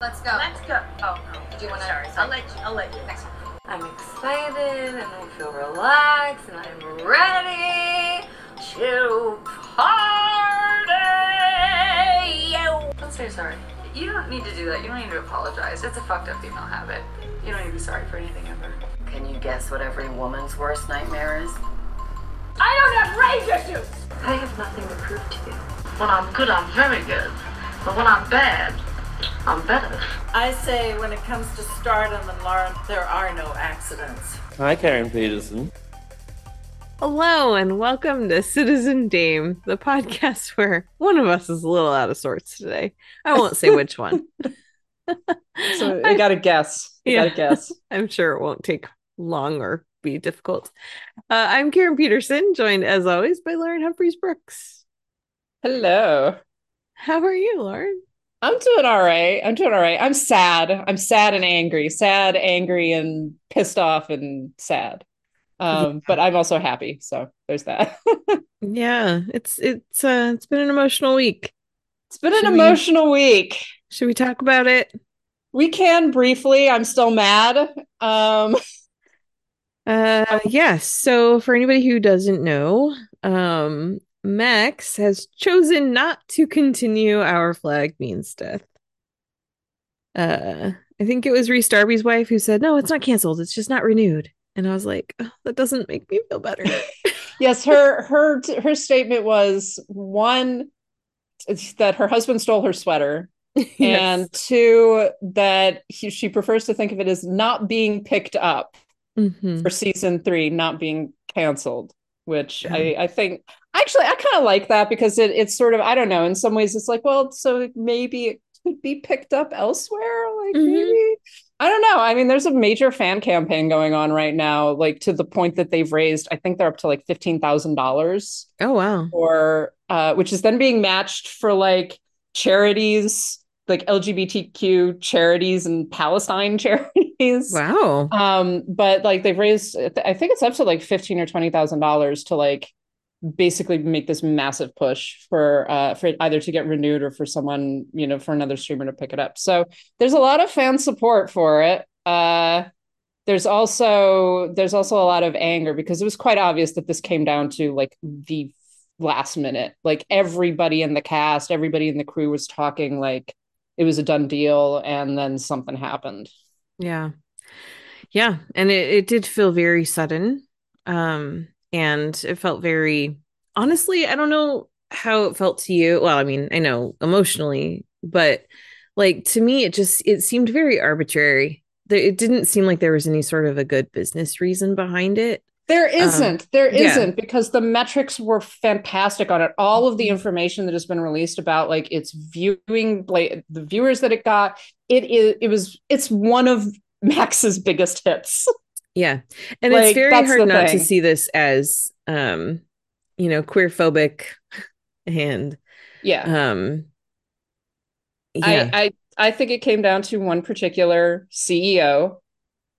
Let's go. Let's go. Oh, no. Do you wanna- Sorry. I'll let you. I'll let you. Next one. I'm excited and I feel relaxed and I'm ready to party. Don't say sorry. You don't need to do that. You don't need to apologize. It's a fucked up female habit. You don't need to be sorry for anything ever. Can you guess what every woman's worst nightmare is? I don't have rage issues. I have nothing to prove to you. When I'm good, I'm very good. But when I'm bad, I'm better. I say when it comes to stardom and Lauren, there are no accidents. Hi, Karen Peterson. Hello and welcome to Citizen Dame, the podcast where one of us is a little out of sorts today. I won't say which one. So you got to guess. You Yeah. got to guess. I'm sure it won't take long or be difficult. Uh, I'm Karen Peterson, joined as always by Lauren Humphreys Brooks. Hello. How are you, Lauren? I'm doing all right. I'm doing all right. I'm sad. I'm sad and angry. Sad, angry, and pissed off and sad. Um, but I'm also happy. So there's that. Yeah, it's it's uh it's been an emotional week. it's been an Should we- emotional week. Should we talk about it? We can briefly. I'm still mad. Um, Uh yes. So for anybody who doesn't know, um Max has chosen not to continue our flag means death. Uh I think it was Rhys Darby's wife who said, No, it's not canceled, it's just not renewed. And I was like, oh, that doesn't make me feel better. yes, her her her statement was one that her husband stole her sweater. and two that he, she prefers to think of it as not being picked up Mhm. for season three not being canceled which Yeah. I, I think actually i kind of like that because it, it's sort of i don't know in some ways it's like well so maybe it could be picked up elsewhere like Mhm. maybe i don't know i mean there's a major fan campaign going on right now like to the point that they've raised i think they're up to like $15000 Oh wow. or uh, which is then being matched for like charities like lgbtq charities and palestine charities. Wow. um but like they've raised i think it's up to like 15 or 20 thousand dollars to like basically make this massive push for uh for either to get renewed or for someone you know for another streamer to pick it up. So there's a lot of fan support for it. Uh there's also there's also a lot of anger because it was quite obvious that this came down to like the last minute. Like everybody in the cast everybody in the crew was talking like it was a done deal and then something happened Yeah. Yeah. And it, it did feel very sudden. Um, and it felt very honestly, I don't know how it felt to you. Well, I mean, I know emotionally, but like to me, it just it seemed very arbitrary. It didn't seem like there was any sort of a good business reason behind it. There isn't. there Um, yeah. because the metrics were fantastic on it. All of the information that has been released about like its viewing, like the viewers that it got, it is. It was. It's one of Max's biggest hits. Yeah. And Like, it's very hard not to see this as um, you know, queer phobic and Yeah. um yeah. I, I I think it came down to one particular CEO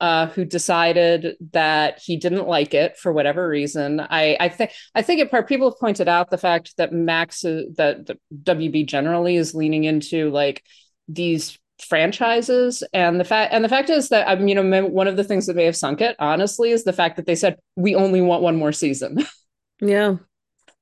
uh, who decided that he didn't like it for whatever reason. I I think I think it part people have pointed out the fact that Max that the WB generally is leaning into like these franchises and the fact and the fact is that I mean you know one of the things that may have sunk it honestly is the fact that they said we only want one more season. yeah.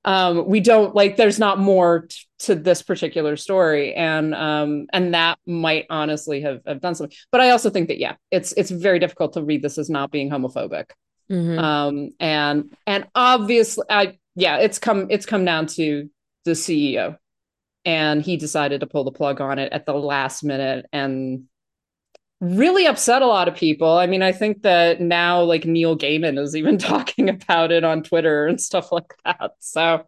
Um we don't like there's not more t- to this particular story and um and that might honestly have, have done something but i also think that yeah it's it's very difficult to read this as not being homophobic Mhm. um and and obviously i yeah it's come it's come down to the ceo and he decided to pull the plug on it at the last minute and really upset a lot of people. I mean, I think that now like Neil Gaiman is even talking about it on Twitter and stuff like that. So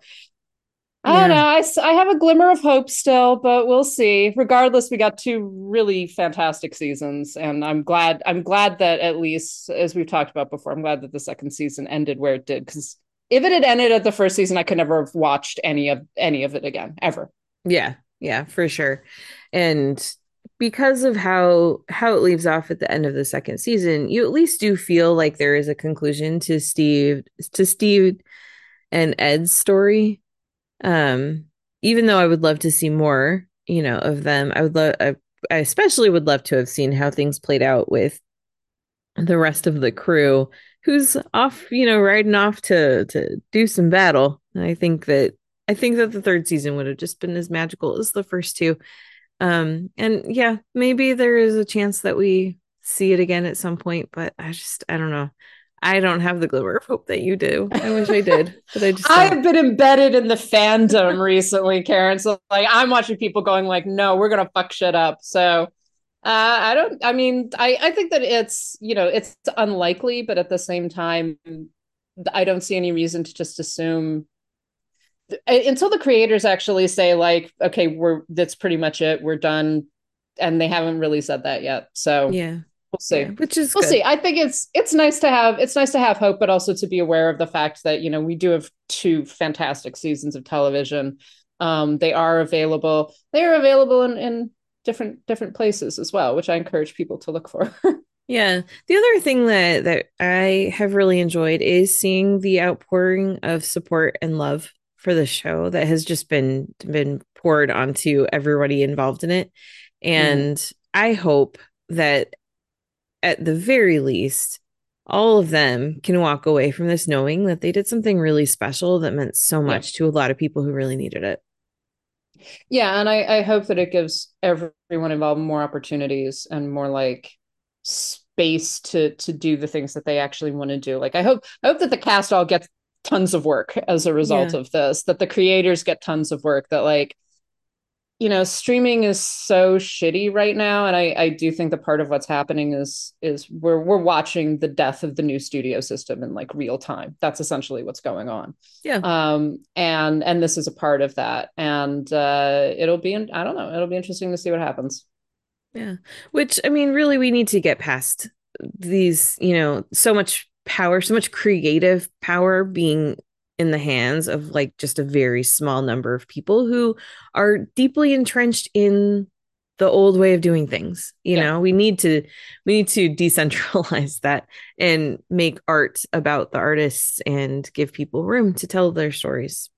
I Yeah. don't know. I, I have a glimmer of hope still, but we'll see. Regardless, we got two really fantastic seasons, and I'm glad. I'm glad that at least, as we've talked about before, I'm glad that the second season ended where it did. Because if it had ended at the first season, I could never have watched any of any of it again ever. Yeah, yeah, for sure. And because of how how it leaves off at the end of the second season, you at least do feel like there is a conclusion to Steve to Steve and Ed's story. Um, even though I would love to see more, you know, of them. I would love I, I especially would love to have seen how things played out with the rest of the crew who's off, you know, riding off to to do some battle. I think that I think that the third season would have just been as magical as the first two. Um and yeah, maybe there is a chance that we see it again at some point, but I just I don't know. I don't have the glimmer of hope that you do. I wish I did, but I just I have been embedded in the fandom recently, Karen. So like I'm watching people going like, no, we're gonna fuck shit up. So uh, I don't. I mean, I I think that it's you know it's unlikely, but at the same time, I don't see any reason to just assume until the creators actually say like, okay, we're that's pretty much it, we're done, and they haven't really said that yet. So yeah, we'll see. yeah, which is We'll good. see. I think it's it's nice to have it's nice to have hope, but also to be aware of the fact that you know we do have two fantastic seasons of television. Um, they are available. They are available in, in different different places as well, which I encourage people to look for. Yeah. The other thing that that I have really enjoyed is seeing the outpouring of support and love for the show that has just been been poured onto everybody involved in it. Mm-hmm. And I hope that at the very least all of them can walk away from this knowing that they did something really special that meant so much to a lot of people who really needed it. yeah, and I, I hope that it gives everyone involved more opportunities and more like space to to do the things that they actually want to do. Like I hope I hope that the cast all gets tons of work as a result Yeah. of this, that the creators get tons of work, that like you know, streaming is so shitty right now. And I, I do think that part of what's happening is is we're we're watching the death of the new studio system in like real time. That's essentially what's going on. Yeah. Um and and this is a part of that. And uh it'll be in, I don't know, it'll be interesting to see what happens. Yeah. Which I mean, really, we need to get past these, you know, so much power, so much creative power being in the hands of like just a very small number of people who are deeply entrenched in the old way of doing things. You Yeah. know, we need to we need to decentralize that and make art about the artists and give people room to tell their stories.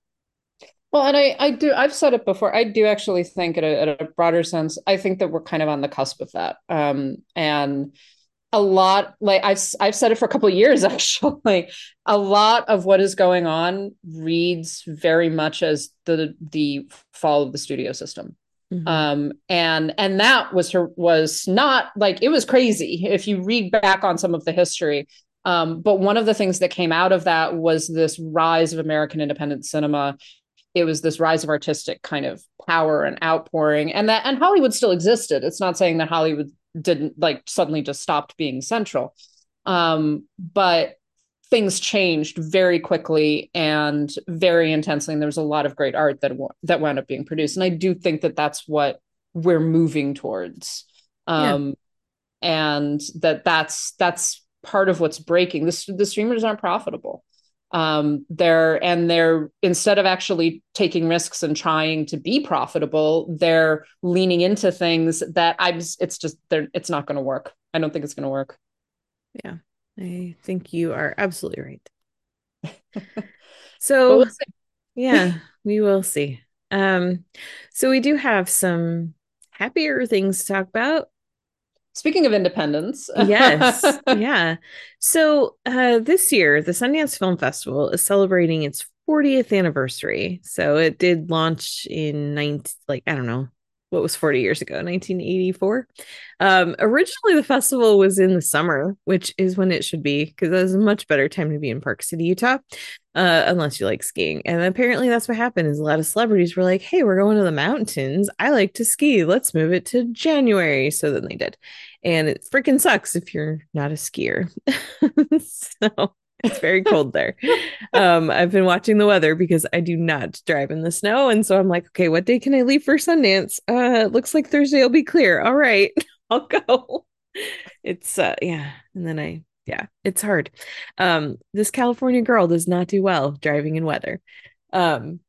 Well, and I, I do, I've said it before. I do actually think, at a, at a broader sense, I think that we're kind of on the cusp of that. Um, and a lot, like I've, I've said it for a couple of years, actually. A lot of what is going on reads very much as the the fall of the studio system. Mhm. Um, and and that was her was not like it was crazy if you read back on some of the history. Um, but one of the things that came out of that was this rise of American independent cinema it was this rise of artistic kind of power and outpouring and that and hollywood still existed it's not saying that hollywood didn't like suddenly just stopped being central. Um but things changed very quickly and very intensely and there was a lot of great art that that wound up being produced. And i do think that that's what we're moving towards. Um and that that's that's part of what's breaking. This the streamers aren't profitable um they're and they're instead of actually taking risks and trying to be profitable they're leaning into things that i'm it's just they're it's not going to work i don't think it's going to work Yeah, I think you are absolutely right. So we'll. Yeah, we will see. Um, so we do have some happier things to talk about. Speaking of independence Yes, yeah. So uh, this year, the Sundance Film Festival is celebrating its 40th anniversary. So it did launch in 19, like I don't know, what was 40 years ago, 1984. Um, originally, the festival was in the summer, which is when it should be because that was a much better time to be in Park City, Utah, uh, unless you like skiing. And apparently, that's what happened. Is a lot of celebrities were like, "Hey, we're going to the mountains. I like to ski. Let's move it to January." So then they did, and it freaking sucks if you're not a skier. so it's very cold there. Um, I've been watching the weather because I do not drive in the snow, and so I'm like, okay, what day can I leave for Sundance? Uh, looks like Thursday will be clear. All right, I'll go. It's uh, yeah, and then I yeah, it's hard. Um, this California girl does not do well driving in weather. Um,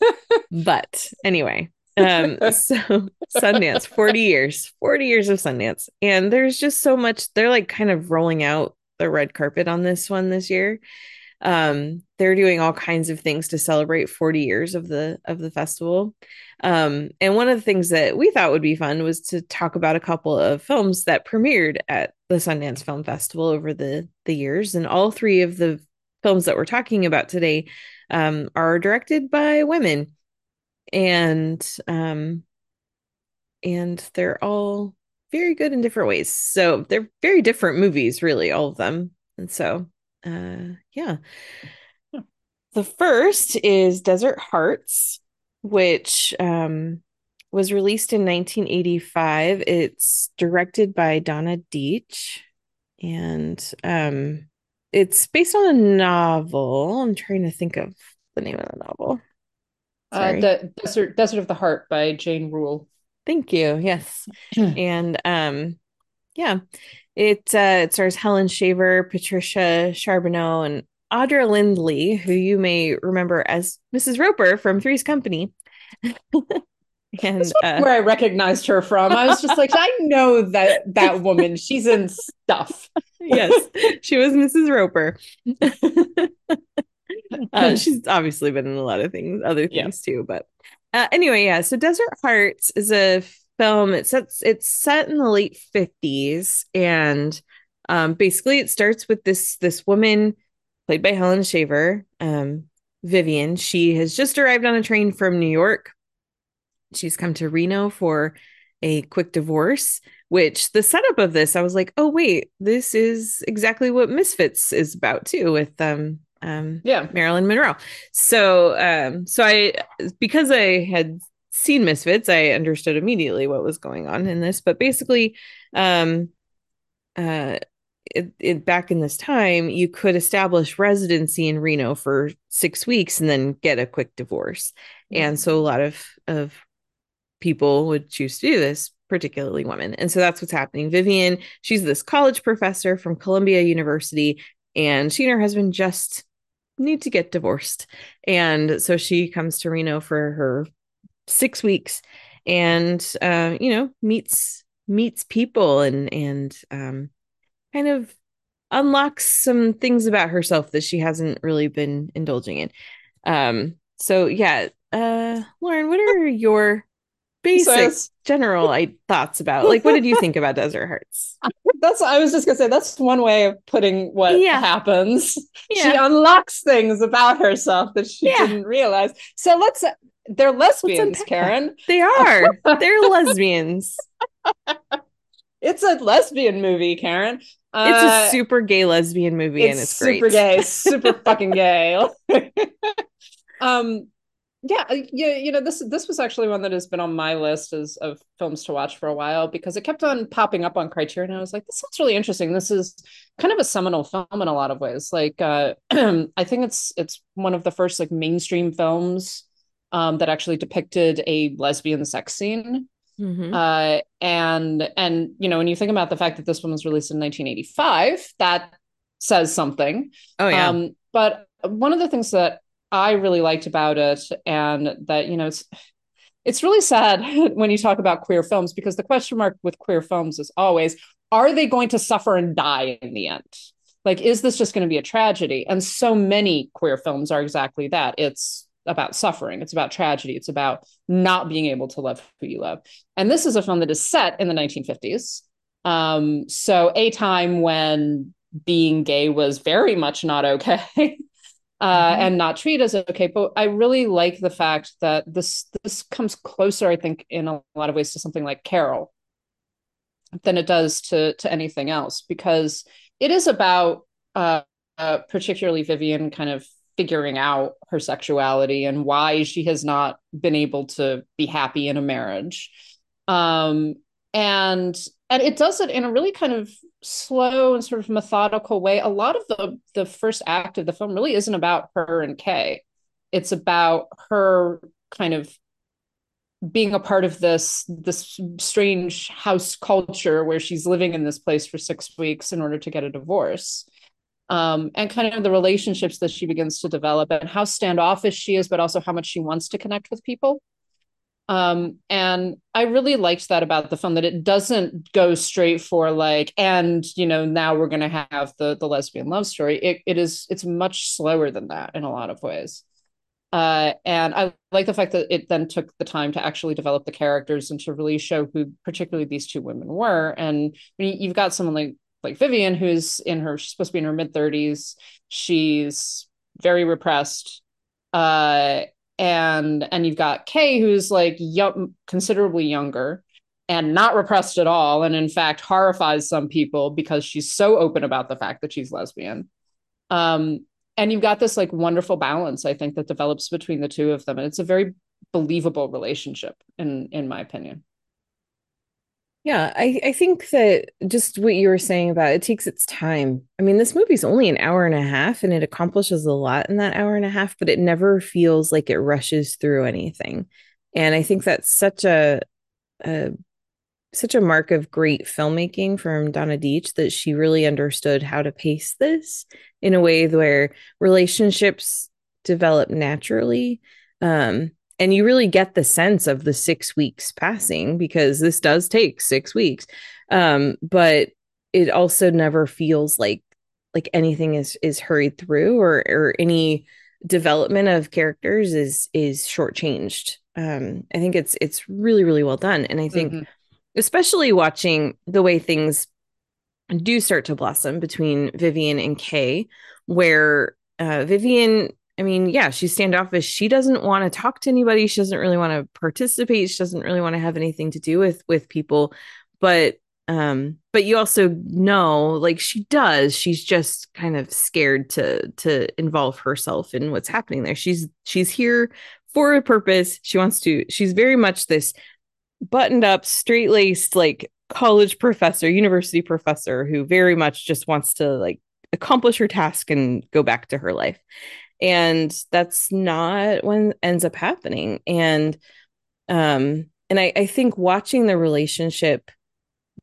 but anyway, um, so Sundance, 40 years, 40 years of Sundance. And there's just so much, they're like kind of rolling out the red carpet on this one this year. um, they're doing all kinds of things to celebrate 40 years of the of the festival. Um, and one of the things that we thought would be fun was to talk about a couple of films that premiered at the Sundance Film Festival over the the years, and all three of the films that we're talking about today um, are directed by women, and um, and they're all very good in different ways. So they're very different movies, really, all of them. And so, uh, yeah. The first is Desert Hearts, which um, was released in 1985. It's directed by Donna Deitch, and um, it's based on a novel. I'm trying to think of the name of the novel. Uh, the Desert Desert of the Heart by Jane Rule. Thank you. Yes. and um yeah, it uh it stars Helen Shaver, Patricia Charbonneau, and Audra Lindley, who you may remember as Mrs. Roper from Three's Company. and uh, where I recognized her from. I was just like, I know that that woman. She's in stuff. yes, she was Mrs. Roper. uh, she's obviously been in a lot of things, other things yeah. too. But uh, anyway, yeah. So Desert Hearts is a film. It sets it's set in the late fifties, and um, basically it starts with this this woman played by Helen Shaver, um, Vivian. She has just arrived on a train from New York. She's come to Reno for a quick divorce. Which the setup of this, I was like, oh wait, this is exactly what Misfits is about too, with um um yeah marilyn monroe so um so i because i had seen misfits i understood immediately what was going on in this but basically um uh it, it, back in this time you could establish residency in reno for six weeks and then get a quick divorce mm-hmm. and so a lot of of people would choose to do this particularly women and so that's what's happening vivian she's this college professor from columbia university and she and her husband just need to get divorced. And so she comes to Reno for her six weeks and uh, you know, meets meets people and and um kind of unlocks some things about herself that she hasn't really been indulging in. Um so yeah, uh Lauren, what are your basic so general I, thoughts about like what did you think about desert hearts that's i was just gonna say that's one way of putting what yeah. happens yeah. she unlocks things about herself that she yeah. didn't realize so let's they're lesbians karen they are they're lesbians it's a lesbian movie karen uh, it's a uh, super gay lesbian movie it's and it's super great. gay super fucking gay um yeah uh, yeah you know this this was actually one that has been on my list as of films to watch for a while because it kept on popping up on criterion and i was like this looks really interesting. This is kind of a seminal film in a lot of ways. Like uh i think it's it's one of the first like mainstream films um that actually depicted a lesbian sex scene. Mm-hmm. uh and and you know when you think about the fact that this one was released in 1985 that says something. Oh yeah. Um but one of the things that I really liked about it, and that you know it's it's really sad when you talk about queer films because the question mark with queer films is always are they going to suffer and die in the end? Like, is this just going to be a tragedy? And so many queer films are exactly that. It's about suffering, it's about tragedy, it's about not being able to love who you love. And this is a film that is set in the 1950s. Um, so, a time when being gay was very much not okay. uh, mm-hmm. and not treat as okay. But I really like the fact that this this comes closer, I think, in a lot of ways to something like Carol than it does to to anything else because it is about uh, uh, particularly Vivian kind of figuring out her sexuality and why she has not been able to be happy in a marriage. Um, and and it does it in a really kind of slow and sort of methodical way. A lot of the the first act of the film really isn't about her and Kay. It's about her kind of being a part of this this strange house culture where she's living in this place for six weeks in order to get a divorce um, and kind of the relationships that she begins to develop and how standoffish she is but also how much she wants to connect with people Um, and I really liked that about the film that it doesn't go straight for like, and you know, now we're gonna have the the lesbian love story. It it is it's much slower than that in a lot of ways. Uh, and I like the fact that it then took the time to actually develop the characters and to really show who particularly these two women were. And you've got someone like like Vivian, who's in her she's supposed to be in her mid thirties. She's very repressed. Uh, and and you've got Kay, who's like considerably younger and not repressed at all, and in fact horrifies some people because she's so open about the fact that she's lesbian. Um, and you've got this like wonderful balance, I think, that develops between the two of them, and it's a very believable relationship, in in my opinion. Yeah, I, I think that just what you were saying about it takes its time. I mean, this movie's only an hour and a half and it accomplishes a lot in that hour and a half, but it never feels like it rushes through anything. And I think that's such a, a such a mark of great filmmaking from Donna Deitch that she really understood how to pace this in a way where relationships develop naturally. Um, and you really get the sense of the six weeks passing because this does take six weeks. Um, but it also never feels like like anything is is hurried through or or any development of characters is is shortchanged. Um i think it's it's really really well done. And i think mm-hmm. especially watching the way things do start to blossom between vivian and kay where uh, vivian I mean, yeah, she's standoffish. She doesn't want to talk to anybody. She doesn't really want to participate. She doesn't really want to have anything to do with with people. But um but you also know like she does she's just kind of scared to to involve herself in what's happening there she's she's here for a purpose she wants to she's very much this buttoned up straight laced like college professor university professor who very much just wants to like accomplish her task and go back to her life and that's not what ends up happening. And um and I, I think watching the relationship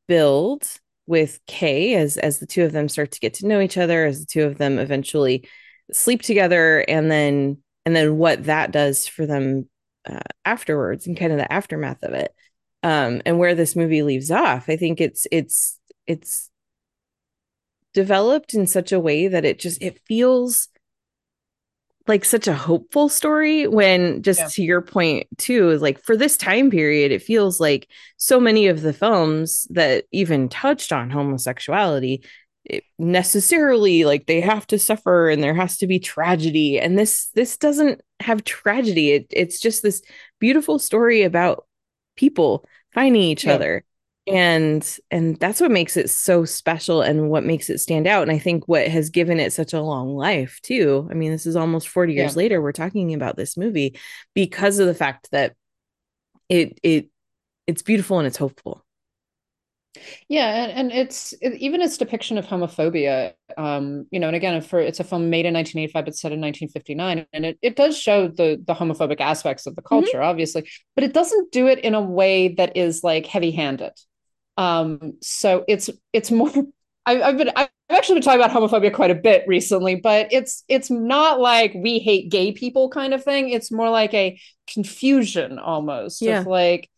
build with Kay as as the two of them start to get to know each other as the two of them eventually sleep together and then and then what that does for them uh, afterwards and kind of the aftermath of it um and where this movie leaves off i think it's it's it's developed in such a way that it just it feels like such a hopeful story when just yeah. to your point too is like for this time period it feels like so many of the films that even touched on homosexuality necessarily like they have to suffer and there has to be tragedy and this this doesn't have tragedy it, it's just this beautiful story about people finding each yeah. other and and that's what makes it so special and what makes it stand out and i think what has given it such a long life too i mean this is almost 40 years yeah. later we're talking about this movie because of the fact that it it it's beautiful and it's hopeful yeah and, and it's it, even its depiction of homophobia um you know and again for it's a film made in 1985 but set in 1959 and it, it does show the the homophobic aspects of the mm-hmm. culture mm-hmm. obviously but it doesn't do it in a way that is like heavy handed um, so it's it's more. I, I've been I've actually been talking about homophobia quite a bit recently, but it's it's not like we hate gay people kind of thing. It's more like a confusion almost yeah. of like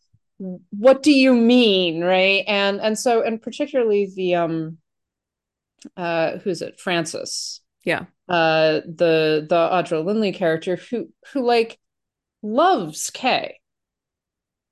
what do you mean right and and so and particularly the um uh who's it francis yeah uh the the audra lindley character who who like loves kay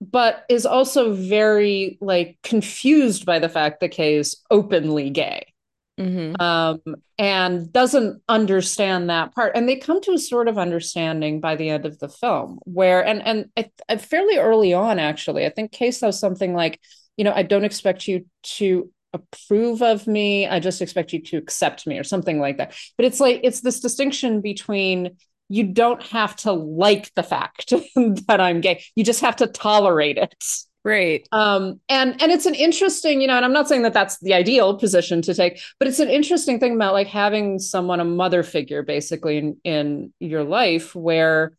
but is also very like confused by the fact that Kay is openly gay. Mm-hmm. Um, and doesn't understand that part. And they come to a sort of understanding by the end of the film, where and and I, I fairly early on, actually, I think Kay says something like, you know, I don't expect you to approve of me. I just expect you to accept me, or something like that. But it's like it's this distinction between you don't have to like the fact that I'm gay. You just have to tolerate it. Right. Um, and and it's an interesting, you know, and I'm not saying that that's the ideal position to take, but it's an interesting thing about like having someone, a mother figure, basically in in your life, where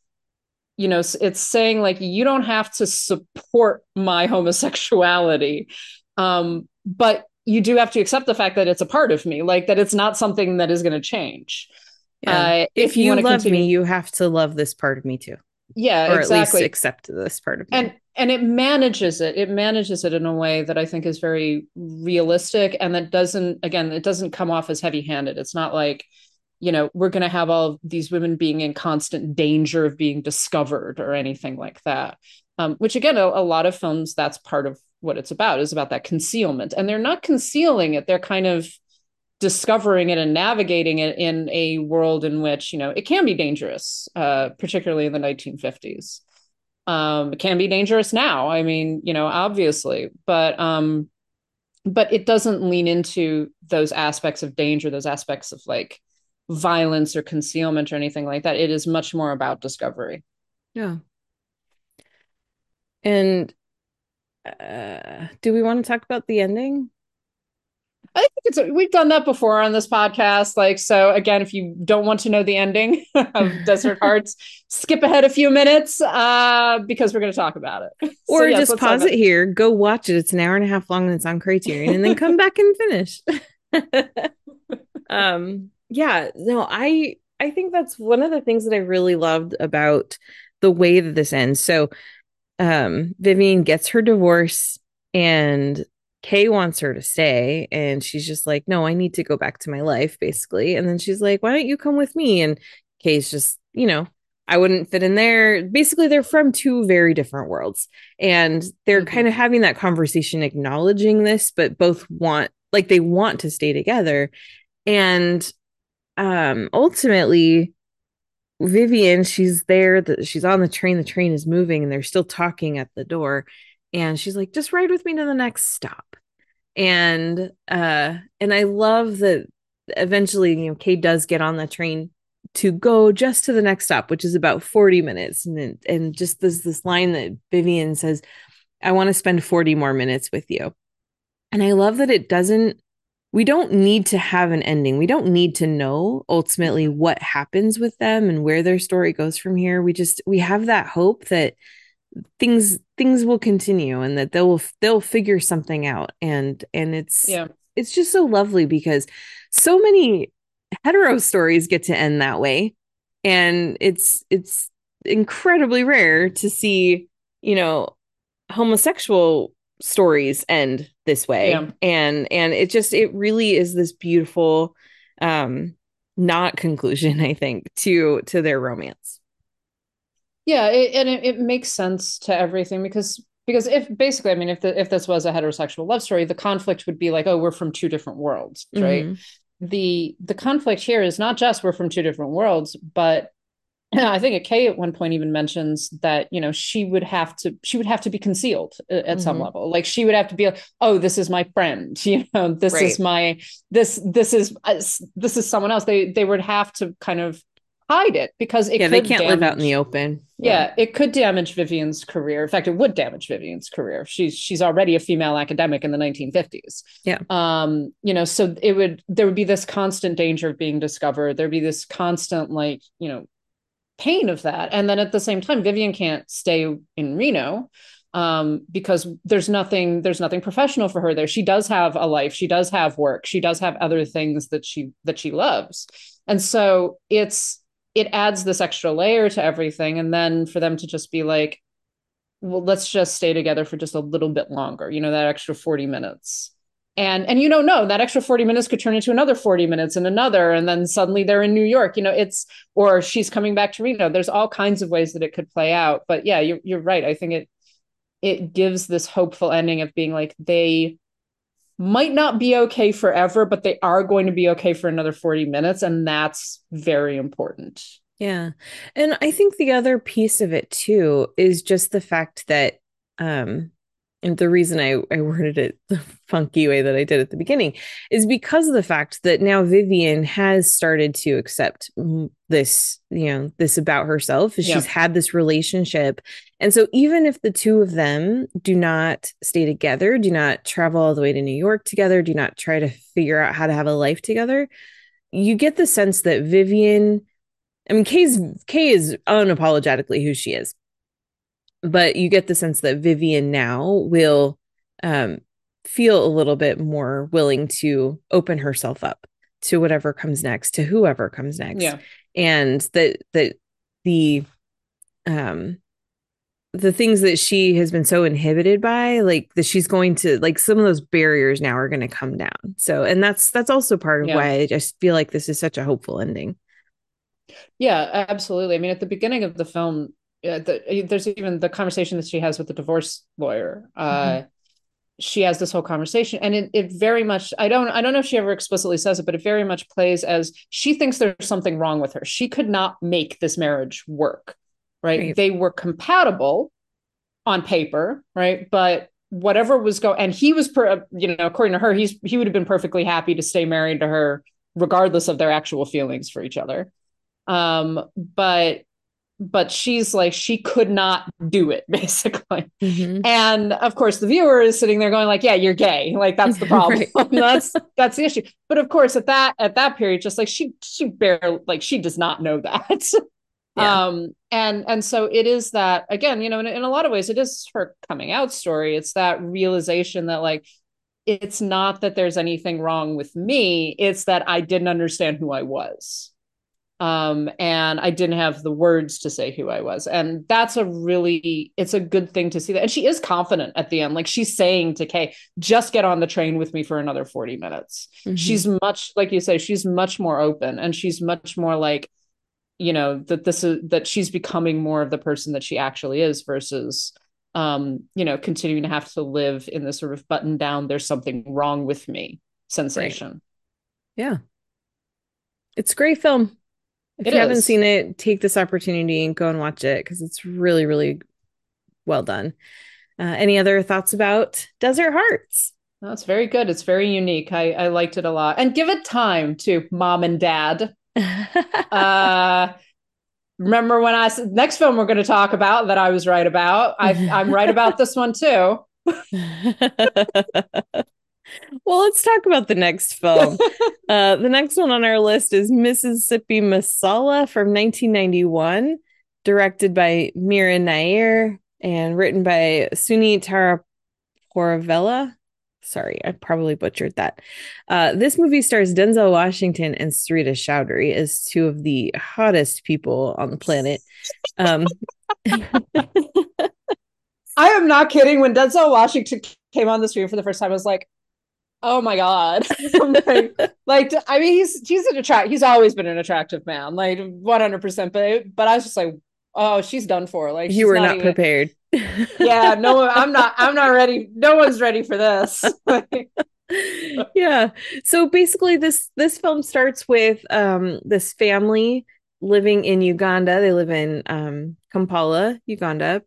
you know it's saying like you don't have to support my homosexuality, um, but you do have to accept the fact that it's a part of me, like that it's not something that is going to change. Yeah. Uh, if, if, you, you love continue... me, you have to love this part of me too. Yeah, or exactly. at least accept this part of me. And and it manages it it manages it in a way that i think is very realistic and that doesn't again it doesn't come off as heavy handed it's not like you know we're going to have all these women being in constant danger of being discovered or anything like that um, which again a, a lot of films that's part of what it's about is about that concealment and they're not concealing it they're kind of discovering it and navigating it in a world in which you know it can be dangerous uh, particularly in the 1950s um, it can be dangerous now i mean you know obviously but um but it doesn't lean into those aspects of danger those aspects of like violence or concealment or anything like that it is much more about discovery Yeah. And uh do we want to talk about the ending? I think it's we've done that before on this podcast. Like, so again, if you don't want to know the ending of Desert Hearts, skip ahead a few minutes uh, because we're going to talk about it. So, Or yes, just pause it here, go watch it. It's an hour and a half long and it's on Criterion, and then come back and finish. um, yeah, no, I I think that's one of the things that I really loved about the way that this ends. So um Vivian gets her divorce and Kay wants her to stay and she's just like no I need to go back to my life basically and then she's like why don't you come with me and Kay's just you know I wouldn't fit in there basically they're from two very different worlds and they're Mhm. kind of having that conversation acknowledging this but both want like they want to stay together and um ultimately Vivian, she's there, the, she's on the train, the train is moving, and they're still talking at the door. And she's like, just ride with me to the next stop. And uh, and I love that eventually, you know, kate does get on the train to go just to the next stop, which is about 40 minutes. And and just this this line that Vivian says, I want to spend 40 more minutes with you. And I love that it doesn't we don't need to have an ending. We don't need to know ultimately what happens with them and where their story goes from here. We just we have that hope that things things will continue and that they'll they'll figure something out and and it's Yeah. it's just so lovely because so many hetero stories get to end that way and it's it's incredibly rare to see you know homosexual stories end this way Yeah. and and it just it really is this beautiful um not conclusion i think to to their romance Yeah, it, and it, it makes sense to everything because because if basically, I mean, if the, if this was a heterosexual love story, the conflict would be like, oh, we're from two different worlds, right? Mhm. The the conflict here is not just we're from two different worlds, but I think Kay at one point even mentions that you know she would have to she would have to be concealed uh, at some Mhm. level. Like she would have to be like, oh, this is my friend, you know, this Right. is my this this is uh, this is someone else. They they would have to kind of hide it because it yeah they could can't live out in the open yeah, it could damage Vivian's career. In fact, it would damage Vivian's career. She's she's already a female academic in the 1950s. Yeah. Um, you know, so it would there would be this constant danger of being discovered. There'd be this constant like, you know, pain of that. And then at the same time, Vivian can't stay in Reno um because there's nothing there's nothing professional for her there she does have a life she does have work she does have other things that she that she loves and so it's it adds this extra layer to everything. And then for them to just be like well let's just stay together for just a little bit longer you know that extra 40 minutes. And and you don't know that extra 40 minutes could turn into another 40 minutes and another. And then suddenly they're in new york you know it's or she's coming back to reno. There's all kinds of ways that it could play out. But yeah you're, you're right. I think it it gives this hopeful ending of being like they might not be okay forever but they are going to be okay for another 40 minutes and that's very important Yeah. And I think the other piece of it too is just the fact that um and the reason I, I worded it the funky way that I did at the beginning is because of the fact that now Vivian has started to accept this, you know, this about herself. She's Yeah. had this relationship. And so even if the two of them do not stay together, do not travel all the way to New York together, do not try to figure out how to have a life together, you get the sense that Vivian I mean, Kay's Kay is unapologetically who she is, but you get the sense that Vivian now will um, feel a little bit more willing to open herself up to whatever comes next, to whoever comes next, yeah and that that the um the things that she has been so inhibited by like that she's going to like some of those barriers now are going to come down so and that's that's also part of Yeah. why i just feel like this is such a hopeful ending Yeah, absolutely. I mean, at the beginning of the film, uh, the, there's even the conversation that she has with the divorce lawyer. Uh, She has this whole conversation, and it, it very much. I don't. I don't know if she ever explicitly says it, but it very much plays as she thinks there's something wrong with her. She could not make this marriage work. Right? Right. They were compatible on paper, right? But whatever was going, and he was, per, you know, according to her, he's he would have been perfectly happy to stay married to her, regardless of their actual feelings for each other um but but she's like she could not do it basically. Mhm. and of course the viewer is sitting there going like yeah you're gay. Like that's the problem. That's that's the issue. But of course at that at that period just like she she barely like she does not know that. Yeah. um and and so it is that again you know in, in a lot of ways it is her coming out story. It's that realization that like it's not that there's anything wrong with me. It's that i didn't understand who i was um and i didn't have the words to say who i was. And that's a really it's a good thing to see that. And she is confident at the end. Like she's saying to kay just get on the train with me for another 40 minutes. Mhm. she's much like you say she's much more open and she's much more like you know that this is that she's becoming more of the person that she actually is versus um you know continuing to have to live in this sort of button down there's something wrong with me sensation. Yeah. It's a great film if It you haven't seen it take this opportunity and go and watch it because it's really really well done. Uh, any other thoughts about desert hearts? That's very good. It's very unique. I i liked it a lot. And give it time to mom and dad. Uh remember when i said next film we're going to talk about that i was right about? I i'm right about this one too well, let's talk about the next film. uh, the next one on our list is Mississippi Masala from 1991, directed by Mira Nair and written by Sooni Taraporevala. Sorry, I probably butchered that. Uh, this movie stars Denzel Washington and Sarita Choudhury as two of the hottest people on the planet. Um, I am not kidding. When Denzel Washington came on the screen for the first time, I was like, "Oh my god!" like, like, I mean, he's he's an attract. He's always been an attractive man, like one hundred percent. But but I was just like, "Oh, she's done for." Like you were not, even- prepared. Yeah, no, I'm not. I'm not ready. No one's ready for this. yeah so basically this this film starts with um this family living in uganda they live in um kampala uganda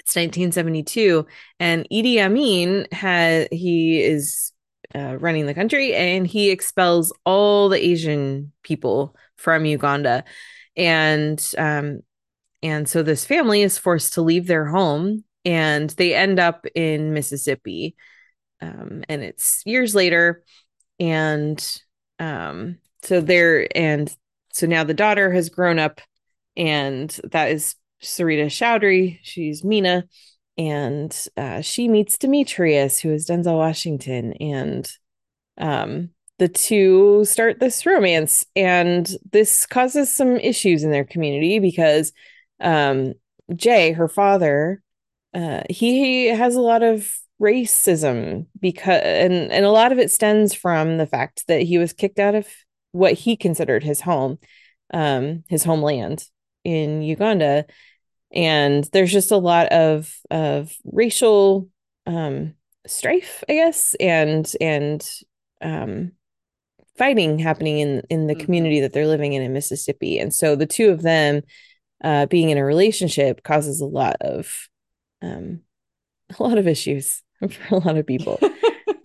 it's 1972 and Idi Amin had he is uh, running the country and he expels all the Asian people from Uganda. And um and so this family is forced to leave their home and they end up in Mississippi um, and it's years later. And um, so they're and so now the daughter has grown up and that is Sarita Choudhury. She's Mina and uh, she meets Demetrius who is Denzel Washington and um, the two start this romance and this causes some issues in their community because um, Jay her father uh, he has a lot of racism because and and a lot of it stems from the fact that he was kicked out of what he considered his home um his homeland in Uganda and there's just a lot of of racial um strife I guess and and um fighting happening in in the Mhm. community that they're living in in Mississippi and so the two of them uh being in a relationship causes a lot of um a lot of issues for a lot of people.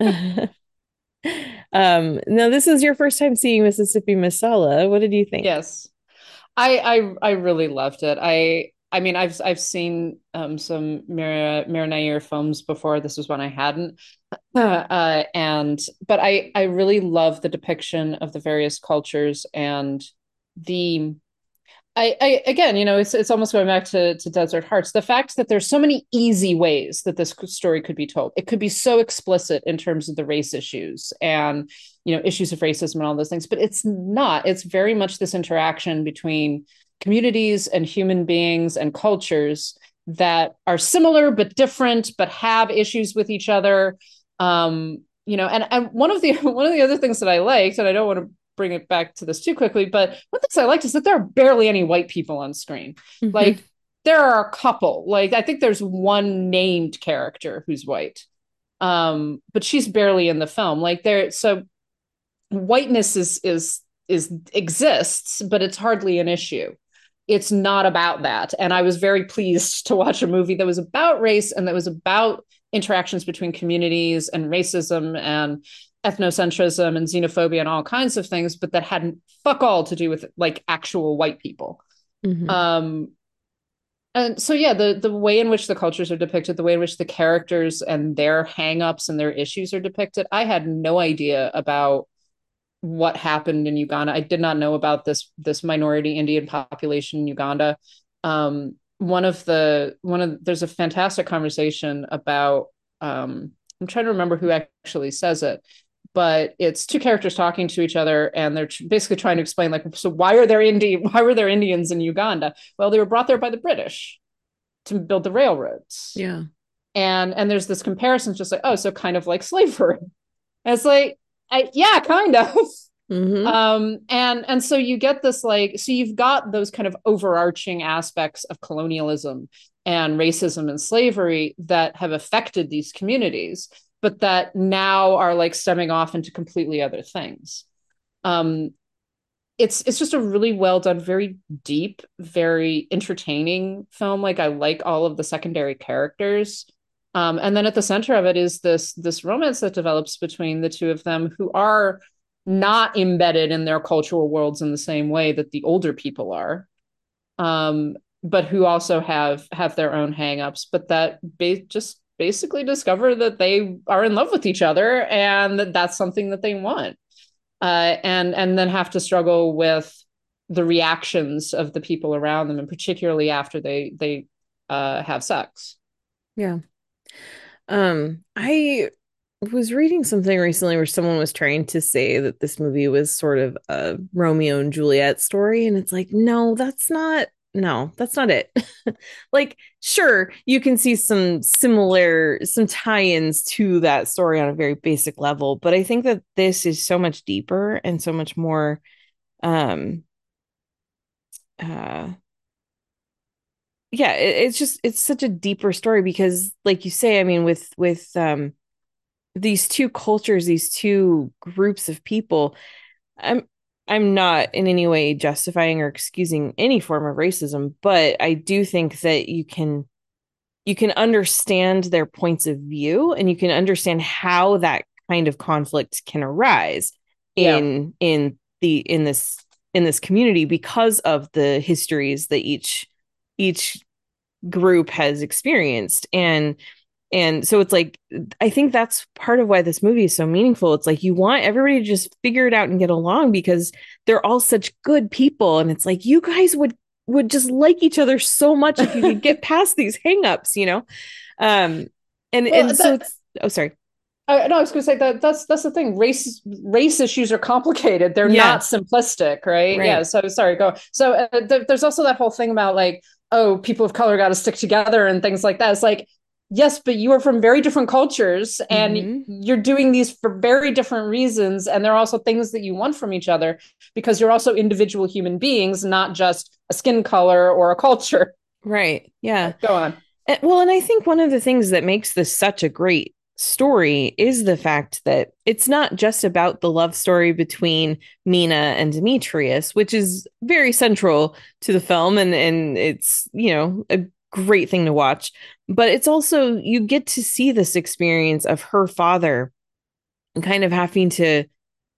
um, now this is your first time seeing Mississippi Masala. What did you think? yes, I I I really loved it. I I mean I've I've seen um some Mira Mira Nair films before. This was one I hadn't. Uh, and but I I really love the depiction of the various cultures and the I, I again, you know, it's it's almost going back to to Desert Hearts. The fact that there's so many easy ways that this story could be told. It could be so explicit in terms of the race issues and you know issues of racism and all those things, but it's not. It's very much this interaction between communities and human beings and cultures that are similar but different, but have issues with each other. Um, you know, and, and one of the one of the other things that I liked, and I don't want to bring it back to this too quickly, but one thing I liked is that there are barely any white people on screen. Mhm. Like there are a couple. Like I think there's one named character who's white. Um, but she's barely in the film. Like there so whiteness is is is exists, but it's hardly an issue. It's not about that. And I was very pleased to watch a movie that was about race and that was about interactions between communities and racism and ethnocentrism and xenophobia and all kinds of things, but that hadn't fuck all to do with like actual white people. Mhm. Um, and so yeah, the the way in which the cultures are depicted, the way in which the characters and their hangups and their issues are depicted, I had no idea about what happened in Uganda. I did not know about this this minority Indian population in Uganda. Um, one of the one of there's a fantastic conversation about um, I'm trying to remember who actually says it, but it's two characters talking to each other and they're tr- basically trying to explain like so why are there Indian why were there Indians in Uganda? Well, they were brought there by the British to build the railroads yeah. and and there's this comparison just like oh so kind of like slavery and it's like I, yeah kind of. Mhm. um and and so you get this like so you've got those kind of overarching aspects of colonialism and racism and slavery that have affected these communities but that now are like stemming off into completely other things. Um it's it's just a really well done very deep very entertaining film. Like i like all of the secondary characters um and then at the center of it is this this romance that develops between the two of them who are not embedded in their cultural worlds in the same way that the older people are um but who also have have their own hangups but that ba- just basically discover that they are in love with each other and that that's something that they want uh and and then have to struggle with the reactions of the people around them and particularly after they they uh have sex Yeah. Um, I was reading something recently where someone was trying to say that this movie was sort of a Romeo and Juliet story, and it's like, no, that's not, no, that's not it. Like, sure, you can see some similar, some tie-ins to that story on a very basic level, but I think that this is so much deeper and so much more, um, uh, yeah, it, it's just it's such a deeper story because, like you say, I mean, with with um these two cultures, these two groups of people, I'm I'm not in any way justifying or excusing any form of racism, but I do think that you can you can understand their points of view and you can understand how that kind of conflict can arise Yeah. in in the in this in this community because of the histories that each each group has experienced and and so it's like i think that's part of why this movie is so meaningful it's like you want everybody to just figure it out and get along because they're all such good people and it's like you guys would would just like each other so much if you could get past these hangups you know um and Well, and so that- it's oh sorry I, no, I was going to say that that's that's the thing. Race race issues are complicated. They're Yeah. not simplistic, right? Right. Yeah. So sorry, go. So uh, th- there's also that whole thing about like, oh, people of color got to stick together and things like that. It's like, yes, but you are from very different cultures and Mhm. you're doing these for very different reasons, and there are also things that you want from each other because you're also individual human beings, not just a skin color or a culture. right yeah Go on. Well, and I think one of the things that makes this such a great story is the fact that it's not just about the love story between Mina and Demetrius, which is very central to the film and and it's, you know, a great thing to watch, but it's also you get to see this experience of her father kind of having to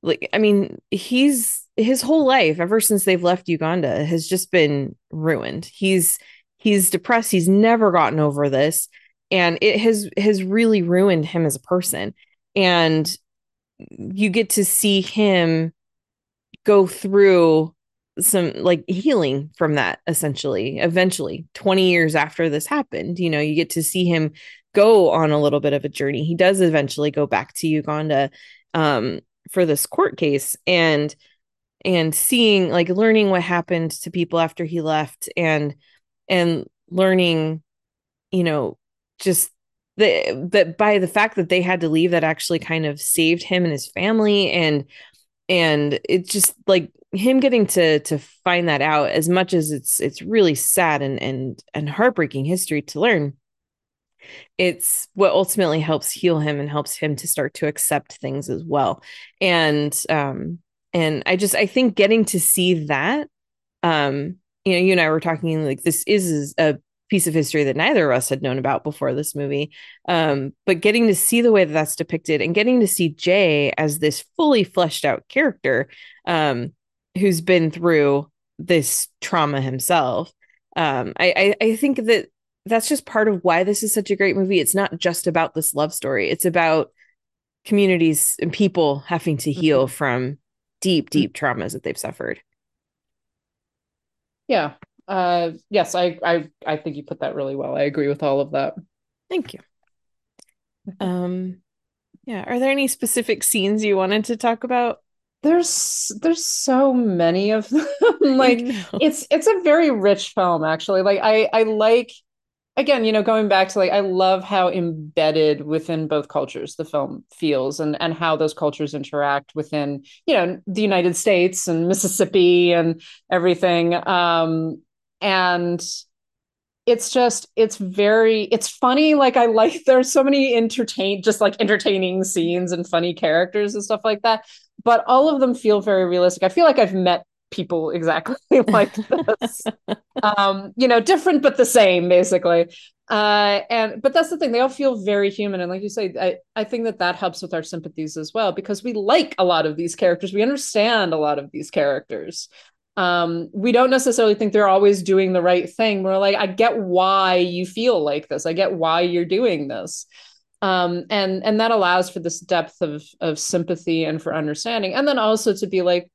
like I mean, he's his whole life ever since they've left Uganda has just been ruined. He's he's depressed. He's never gotten over this and it has has really ruined him as a person. And you get to see him go through some like healing from that essentially eventually 20 years after this happened you know you get to see him go on a little bit of a journey he does eventually go back to Uganda um for this court case and and seeing like learning what happened to people after he left and and learning you know, just the that by the fact that they had to leave that actually kind of saved him and his family. And and it's just like him getting to to find that out as much as it's it's really sad and and and heartbreaking history to learn it's what ultimately helps heal him and helps him to start to accept things as well. And um and i just i think getting to see that um you know you and i were talking like this is a piece of history that neither of us had known about before this movie um but getting to see the way that that's depicted and getting to see jay as this fully fleshed out character um who's been through this trauma himself um I, I i think that that's just part of why this is such a great movie. It's not just about this love story. It's about communities and people having to heal mm-hmm. from deep, deep traumas that they've suffered. Yeah. Uh yes, I I I think you put that really well. I agree with all of that. Thank you. Um yeah, are there any specific scenes you wanted to talk about? There's there's so many of them. like it's it's a very rich film actually. Like I I like again, you know, going back to like, I love how embedded within both cultures the film feels and, and how those cultures interact within, you know, the United States and Mississippi and everything. Um, and it's just, it's very, it's funny. Like, I like, there's so many entertain, just like entertaining scenes and funny characters and stuff like that. But all of them feel very realistic. I feel like I've met people exactly like this. um, you know, different but the same, basically. Uh, and but that's the thing; they all feel very human, and like you say, I I think that that helps with our sympathies as well because we like a lot of these characters, we understand a lot of these characters. Um, we don't necessarily think they're always doing the right thing. We're like, I get why you feel like this. I get why you're doing this. Um, and and that allows for this depth of of sympathy and for understanding, and then also to be like,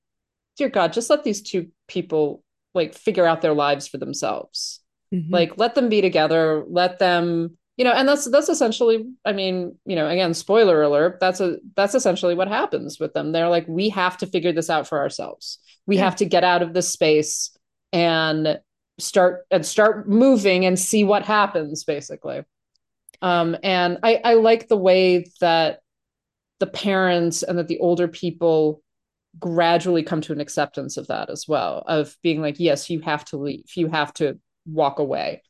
dear God, just let these two people like figure out their lives for themselves. Mm-hmm. Like let them be together, let them, you know, and that's that's essentially, I mean, you know, again, spoiler alert, that's a that's essentially what happens with them. They're like, we have to figure this out for ourselves. We yeah. have to get out of this space and start and start moving and see what happens, basically. Um, and I, I like the way that the parents and that the older people gradually come to an acceptance of that as well of being like yes you have to leave. You have to walk away.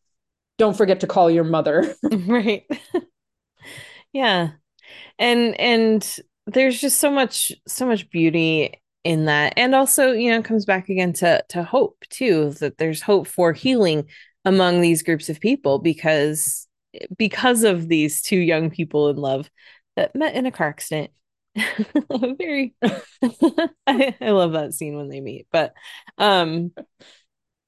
Don't forget to call your mother. Right. Yeah. And and there's just so much so much beauty in that. And also you know comes back again to to hope too that there's hope for healing among these groups of people because because of these two young people in love that met in a car accident. Very I, I love that scene when they meet but um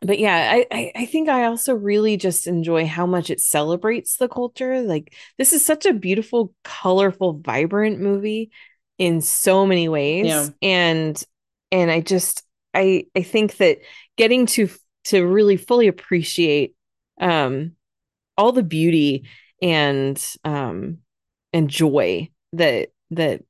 but yeah I, I i think i also really just enjoy how much it celebrates the culture. Like this is such a beautiful colorful vibrant movie in so many ways yeah. and and i just i i think that getting to to really fully appreciate um all the beauty and um and joy that that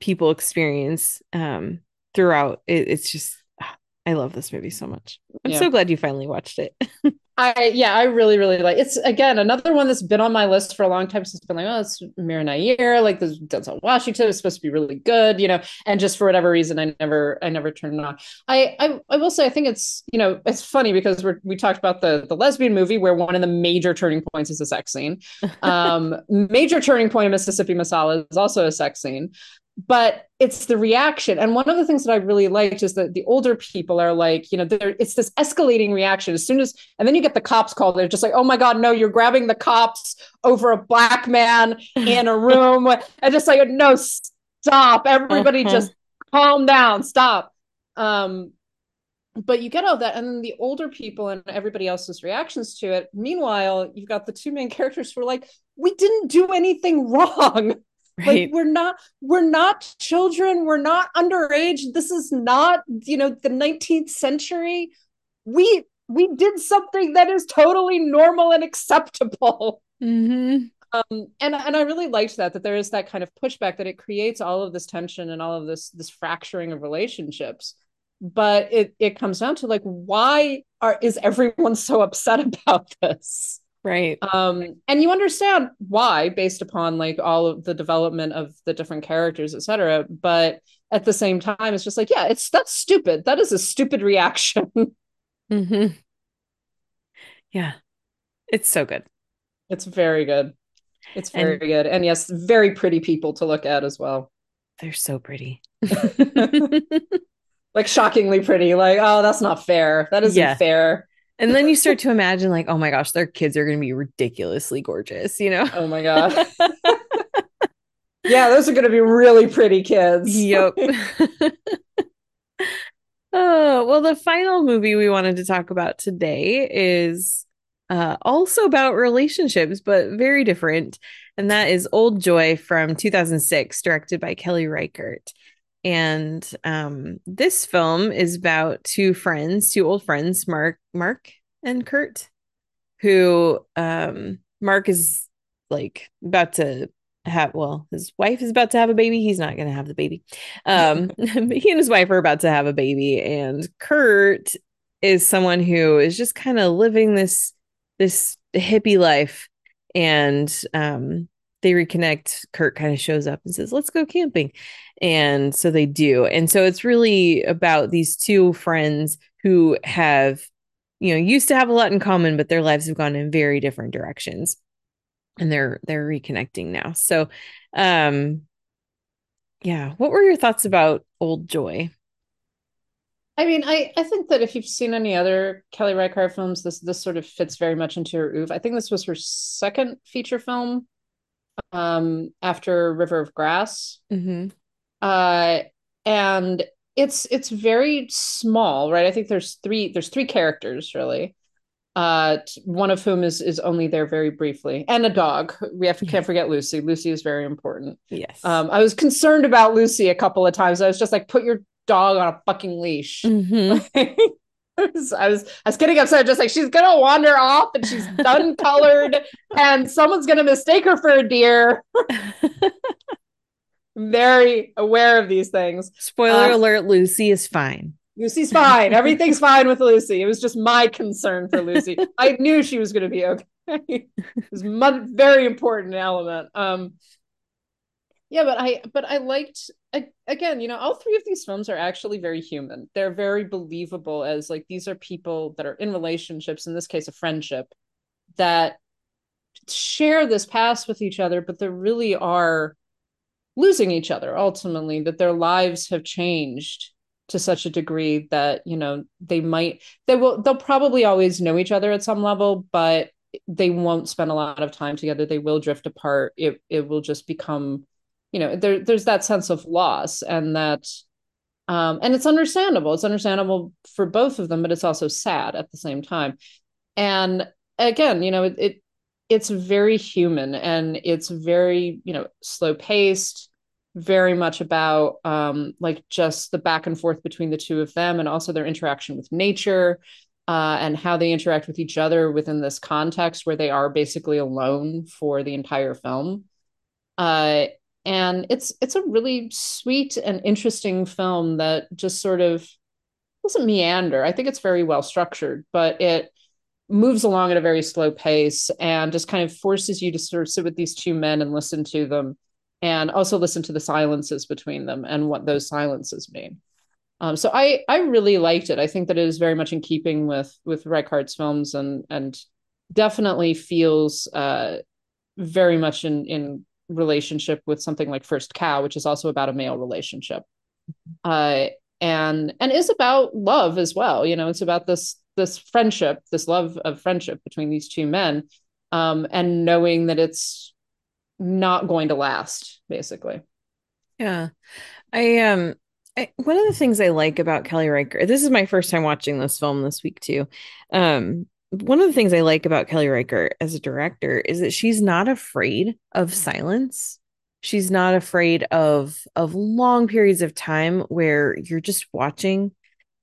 people experience um throughout it, it's just ah, i love this movie so much i'm yeah. so glad you finally watched it I yeah, I really really like it's again another one that's been on my list for a long time since it's been like oh it's Mira Nair like this Denzel Washington is supposed to be really good you know and just for whatever reason I never I never turned it on. I I, I will say I think it's you know it's funny because we we talked about the the lesbian movie where one of the major turning points is a sex scene. Um, major turning point of Mississippi Masala is also a sex scene but it's the reaction. And one of the things that i really liked is that the older people are like you know it's this escalating reaction. As soon as and then you get the cops called. They're just like oh my god no you're grabbing the cops over a black man in a room. And just like no stop. Everybody uh-huh. just calm down. Stop. Um but you get all that and then the older people and everybody else's reactions to it. Meanwhile you've got the two main characters who are like we didn't do anything wrong Right. Like we're not we're not children, we're not underage. This is not, you know, the 19th century. We we did something that is totally normal and acceptable. Mm-hmm. Um, and and I really liked that that there is that kind of pushback that it creates all of this tension and all of this this fracturing of relationships. But it it comes down to like why are is everyone so upset about this? Right. um and you understand why based upon like all of the development of the different characters etc but at the same time it's just like yeah it's that's stupid that is a stupid reaction mm-hmm. Yeah. It's so good. it's very good it's very And- good and yes very pretty people to look at as well They're so pretty. like shockingly pretty like oh that's not fair that isn't Yeah. fair And then you start to imagine, like, oh my gosh, their kids are going to be ridiculously gorgeous, you know? oh my god yeah those are going to be really pretty kids Yep. oh, well, the final movie we wanted to talk about today is uh, also about relationships, but very different. And that is Old Joy from 2006, directed by Kelly Reichardt. And um, this film is about two friends, two old friends, Mark, Mark and Kurt, who um, Mark is like about to have well his wife is about to have a baby. He's not going to have the baby. Um he and his wife are about to have a baby and kurt is someone who is just kind of living this this hippie life. And um they reconnect kurt kind of shows up and says let's go camping and so they do and so it's really about these two friends who have you know used to have a lot in common but their lives have gone in very different directions and they're they're reconnecting now. So um yeah, what were your thoughts about Old Joy? I mean, I, I think that if you've seen any other Kelly Reichardt films, this this sort of fits very much into her oeuvre. I think this was her second feature film um, after River of Grass. Mm-hmm. Uh, and it's it's very small, right? I think there's three there's three characters really. Uh, one of whom is is only there very briefly, and a dog. We have to can't forget Lucy. Lucy is very important. Yes. Um, I was concerned about Lucy a couple of times. I was just like, put your dog on a fucking leash. Mhm. I was, I was getting upset, just like she's gonna wander off and she's dun colored, and someone's gonna mistake her for a deer. Very aware of these things. Spoiler Uh, alert, Lucy is fine. Lucy's fine. Everything's fine with Lucy. It was just my concern for Lucy. I knew she was to be okay. it was a very important element. Um, yeah, but I but I liked again, you know, all three of these films are actually very human. They're very believable as like these are people that are in relationships, in this case, a friendship, that share this past with each other, but they really are losing each other ultimately, that their lives have changed to such a degree that you know they might they will they'll probably always know each other at some level but they won't spend a lot of time together they will drift apart it it will just become you know there there's that sense of loss and that um and it's understandable. It's understandable for both of them but it's also sad at the same time. And again you know it, it it's very human and it's very you know slow paced very much about um, like just the back and forth between the two of them and also their interaction with nature uh, and how they interact with each other within this context where they are basically alone for the entire film. Uh, and it's it's a really sweet and interesting film that just sort of doesn't meander i think it's very well structured but it moves along at a very slow pace and just kind of forces you to sort of sit with these two men and listen to them and also listen to the silences between them and what those silences mean. Um, so I I really liked it. I think that it is very much in keeping with with Reichardt's films and and definitely feels uh, very much in in relationship with something like First Cow, which is also about a male relationship, uh, and and is about love as well. You know, it's about this this friendship, this love of friendship between these two men, um, and knowing that it's not going to last basically Yeah. I um I, one of the things I like about Kelly Reichardt, this is my first time watching this film this week too. Um, one of the things I like about Kelly Reichardt as a director is that she's not afraid of silence. She's not afraid of of long periods of time where you're just watching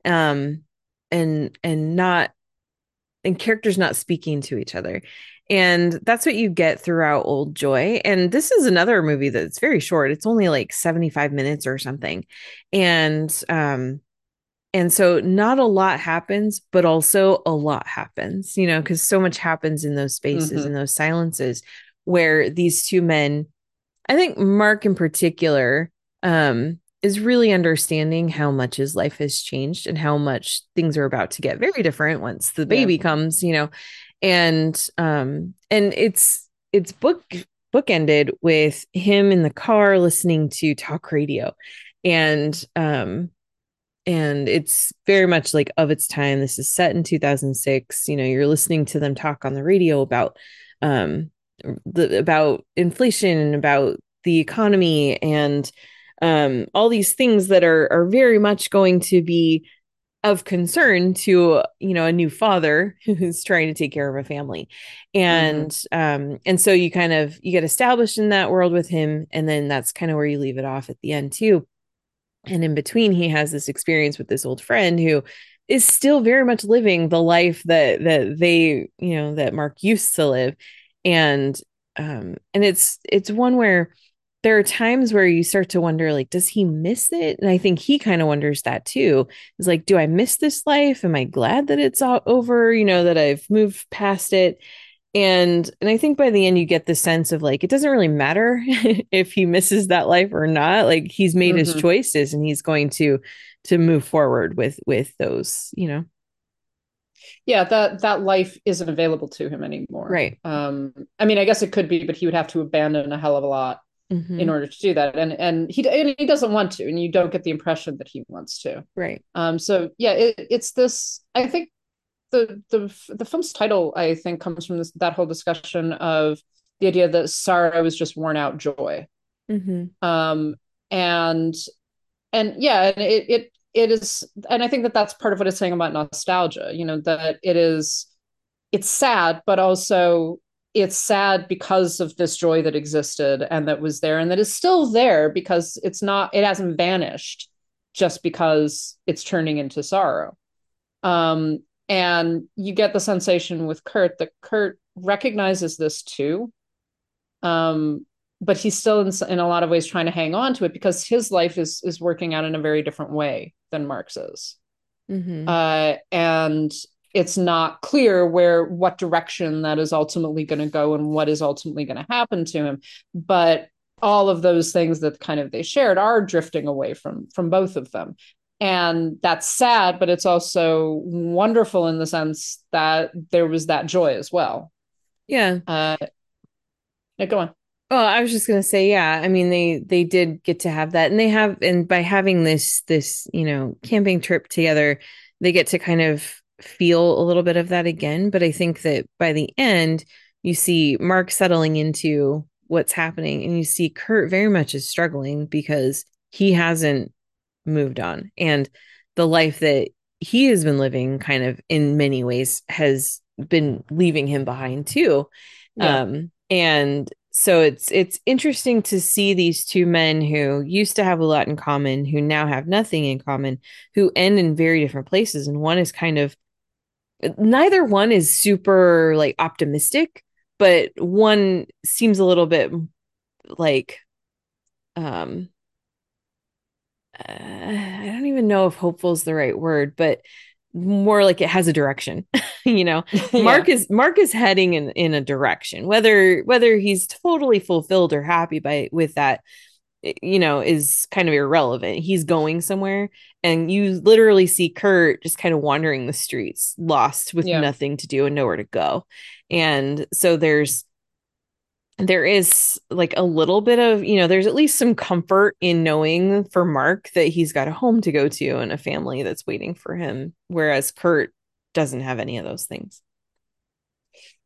um and and not and characters not speaking to each other. And that's what you get throughout Old Joy. And this is another movie that's very short. It's only like 75 minutes or something. And um and so not a lot happens but also a lot happens you know because so much happens in those spaces Mhm. in those silences where these two men i think mark in particular um is really understanding how much his life has changed and how much things are about to get very different once the baby comes you know? And um and it's it's book bookended with him in the car listening to talk radio. And um and it's very much like of its time. This is set in 2006 you know you're listening to them talk on the radio about um the about inflation and about the economy and um all these things that are are very much going to be of concern to you know a new father who's trying to take care of a family. And um and so you kind of you get established in that world with him and then that's kind of where you leave it off at the end too and in between he has this experience with this old friend who is still very much living the life that that they you know that mark used to live. And um and it's it's one where there are times where you start to wonder like does he miss it? And i think he kind of wonders that too. Is like do i miss this life? Am i glad that it's all over you know that i've moved past it and and i think by the end you get the sense of like it doesn't really matter if he misses that life or not like he's made his Mhm. choices and he's going to to move forward with with those you know yeah that that life isn't available to him anymore Right. um i mean i guess it could be but he would have to abandon a hell of a lot Mhm. in order to do that and and he and he doesn't want to and you don't get the impression that he wants to right um so yeah it, it's this i think the the the film's title i think comes from this that whole discussion of the idea that sorrow is just worn out joy. Hmm um and and yeah and it it it is and i think that that's part of what it's saying about nostalgia you know that it is it's sad but also it's sad because of this joy that existed and that was there and that is still there because it's not it hasn't vanished just because it's turning into sorrow. Um and you get the sensation with kurt that kurt recognizes this too. Um but he's still in, in a lot of ways trying to hang on to it because his life is is working out in a very different way than mark's is. Hmm uh, and it's not clear where what direction that is ultimately going to go and what is ultimately going to happen to him. But all of those things that kind of they shared are drifting away from from both of them and that's sad but it's also wonderful in the sense that there was that joy as well yeah uh yeah, go on Well, I was just gonna say, yeah. I mean, they they did get to have that, and they have, and by having this this you know camping trip together, they get to kind of feel a little bit of that again. But I think that by the end, you see Mark settling into what's happening, and you see Kurt very much is struggling because he hasn't moved on, and the life that he has been living, kind of in many ways, has been leaving him behind too. Yeah. Um, and so it's it's interesting to see these two men who used to have a lot in common, who now have nothing in common, who end in very different places. And one is kind of neither one is super like optimistic, but one seems a little bit like um uh, I don't even know if hopeful is the right word, but more like it has a direction, you know. Mark is Mark is heading in in a direction. Whether whether he's totally fulfilled or happy by with that, you know, is kind of irrelevant. He's going somewhere, and you literally see Kurt just kind of wandering the streets, lost with Yeah. nothing to do and nowhere to go. And so there's there is like a little bit of you know there's at least some comfort in knowing for mark that he's got a home to go to and a family that's waiting for him whereas kurt doesn't have any of those things.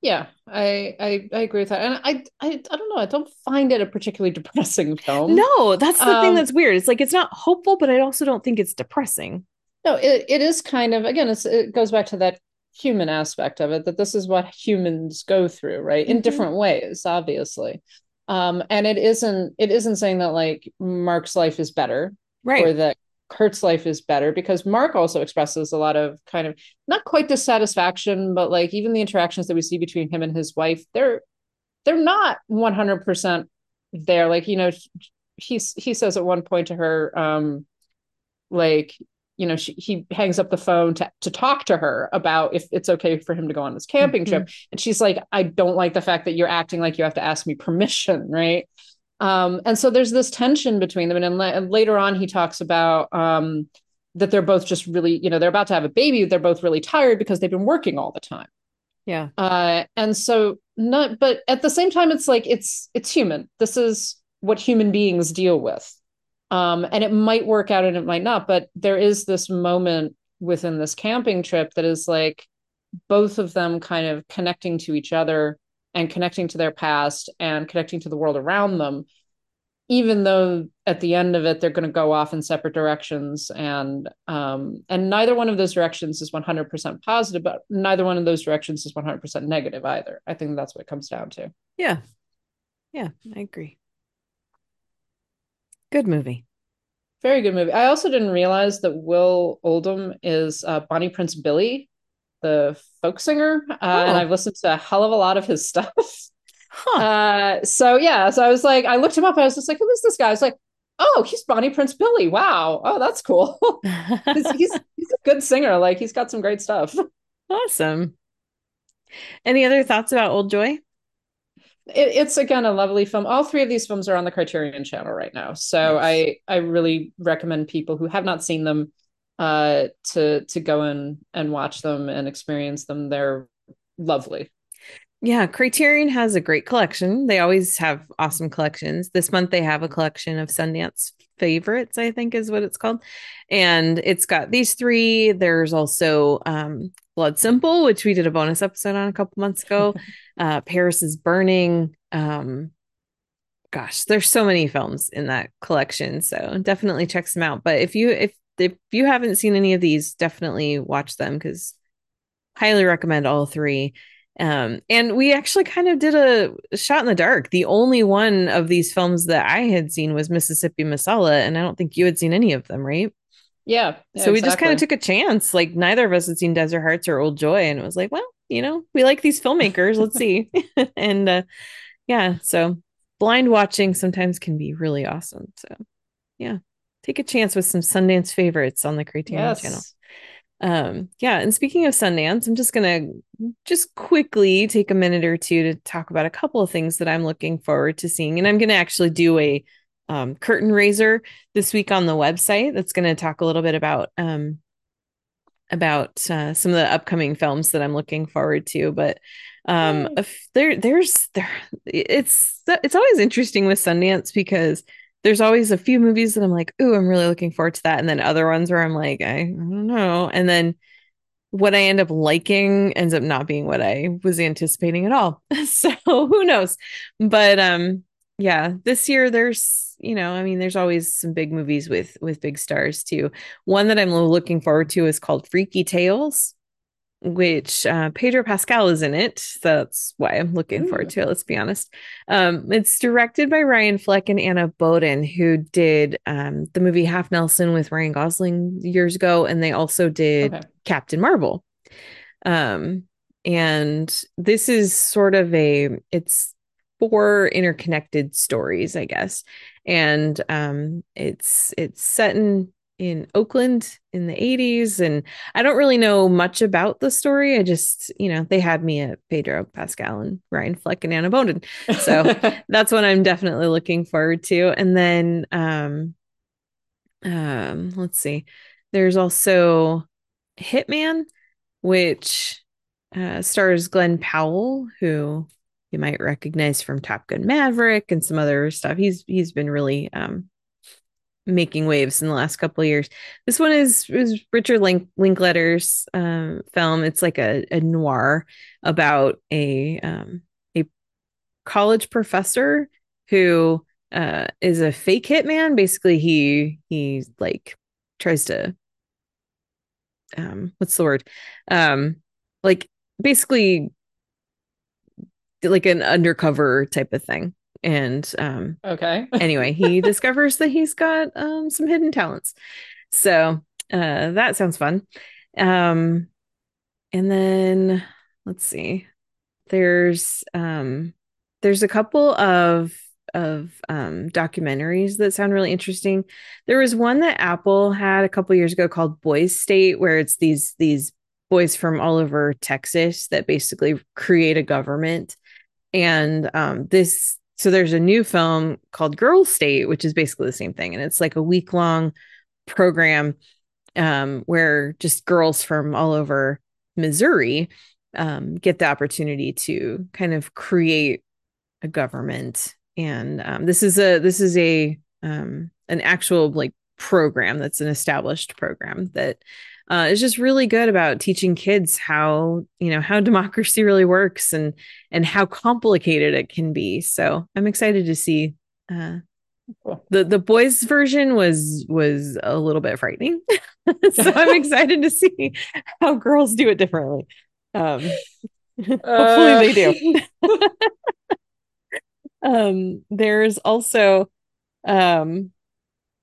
Yeah I, I i agree with that. And i i, I don't know i don't find it a particularly depressing film. No that's the thing Um, that's weird. It's like it's not hopeful but i also don't think it's depressing. No, it, it is kind of again, it's it goes back to that human aspect of it, that this is what humans go through, right? In Mhm. different ways, obviously. Um, and it isn't it isn't saying that like Mark's life is better right or that Kurt's life is better because Mark also expresses a lot of kind of not quite dissatisfaction, but like even the interactions that we see between him and his wife, they're they're not 100% there. Like, you know, he he says at one point to her, um, like you know, she, he hangs up the phone to, to talk to her about if it's okay for him to go on this camping Mm-hmm. trip. And she's like, I don't like the fact that you're acting like you have to ask me permission. Right. Um, and so there's this tension between them. And la- and later on, he talks about um, that they're both just really, you know, they're about to have a baby. They're both really tired because they've been working all the time. Yeah. Uh, and so not, but at the same time, it's like, it's, it's human. This is what human beings deal with. Um, and it might work out and it might not, but there is this moment within this camping trip that is like both of them kind of connecting to each other and connecting to their past and connecting to the world around them even though at the end of it they're going to go off in separate directions and um and neither one of those directions is 100% positive but neither one of those directions is 100% negative either i think that's what it comes down to Yeah. Yeah, I agree. Good movie. very good movie i also didn't realize that will oldham is uh, bonnie prince billy the folk singer uh, and Oh. i've listened to a hell of a lot of his stuff Huh. Uh, so yeah, so I was like, I looked him up. I was just like, who is this guy? I was like, oh, he's Bonnie Prince Billy. Wow. Oh, that's cool. he's, he's he's a good singer. Like he's got some great stuff. awesome. Any other thoughts about Old Joy? It, it's again a lovely film. All three of these films are on the Criterion Channel right now, so Nice. I I really recommend people who have not seen them uh to to go in and watch them and experience them. They're lovely. Yeah, Criterion has a great collection. They always have awesome collections. This month they have a collection of Sundance favorites, I think is what it's called. And it's got these three. There's also um, Blood Simple, which we did a bonus episode on a couple months ago. uh, Paris is Burning. Um, gosh, there's so many films in that collection. So definitely check them out. But if you if if you haven't seen any of these, definitely watch them because highly recommend all three. Um, and we actually kind of did a shot in the dark. The only one of these films that I had seen was Mississippi Masala, and I don't think you had seen any of them, right? Yeah. yeah, so we just kind of took a chance. Like neither of us had seen Desert Hearts or Old Joy, and it was like, well, you know, we like these filmmakers. Let's see. and uh, yeah, so blind watching sometimes can be really awesome. So yeah, take a chance with some Sundance favorites on the Criterion yes. channel. Um, yeah, and speaking of Sundance, I'm just gonna just quickly take a minute or two to talk about a couple of things that I'm looking forward to seeing. And I'm gonna actually do a um, curtain raiser this week on the website that's gonna talk a little bit about um about uh, some of the upcoming films that I'm looking forward to. But um, if there there's there it's it's always interesting with Sundance because there's always a few movies that I'm like, ooh, I'm really looking forward to that. And then other ones where I'm like, I, I don't know. And then what I end up liking ends up not being what I was anticipating at all. so who knows? But um, yeah, this year there's, you know, I mean, there's always some big movies with with big stars too. One that I'm looking forward to is called Freaky Tales which uh, Pedro Pascal is in it. So that's why I'm looking Ooh. forward to it. Let's be honest. Um, it's directed by Ryan Fleck and Anna Boden, who did um, the movie Half Nelson with Ryan Gosling years ago, and they also did Okay. Captain Marvel. Um, and this is sort of a it's four interconnected stories, I guess, and um, it's it's set in in Oakland in the 80s and I don't really know much about the story. I just, you know, they had me at Pedro Pascal and Ryan Fleck and Anna Boden. So that's what I'm definitely looking forward to. And then um um let's see. There's also Hitman which uh stars Glen Powell who you might recognize from Top Gun Maverick and some other stuff. He's he's been really um making waves in the last couple of years. This one is is Richard Link Linklater's um, film. It's like a, a noir about a um, a college professor who uh, is a fake hitman. Basically, he he like tries to um, what's the word? Um, like basically like an undercover type of thing. And um, okay. anyway, he discovers that he's got um, some hidden talents. So uh, that sounds fun. Um, and then let's see. There's um, there's a couple of of um, documentaries that sound really interesting. There was one that Apple had a couple years ago called Boys State, where it's these these boys from all over Texas that basically create a government. And um, this, so there's a new film called Girl State, which is basically the same thing, and it's like a week long program um, where just girls from all over Missouri um, get the opportunity to kind of create a government. And um, this is a this is a um, an actual like program that's an established program that uh, is just really good about teaching kids how you know how democracy really works and and how complicated it can be. So I'm excited to see. Uh, the the boys version was was a little bit frightening, so I'm excited to see how girls do it differently. Um, hopefully Uh, they do. um, there's also um,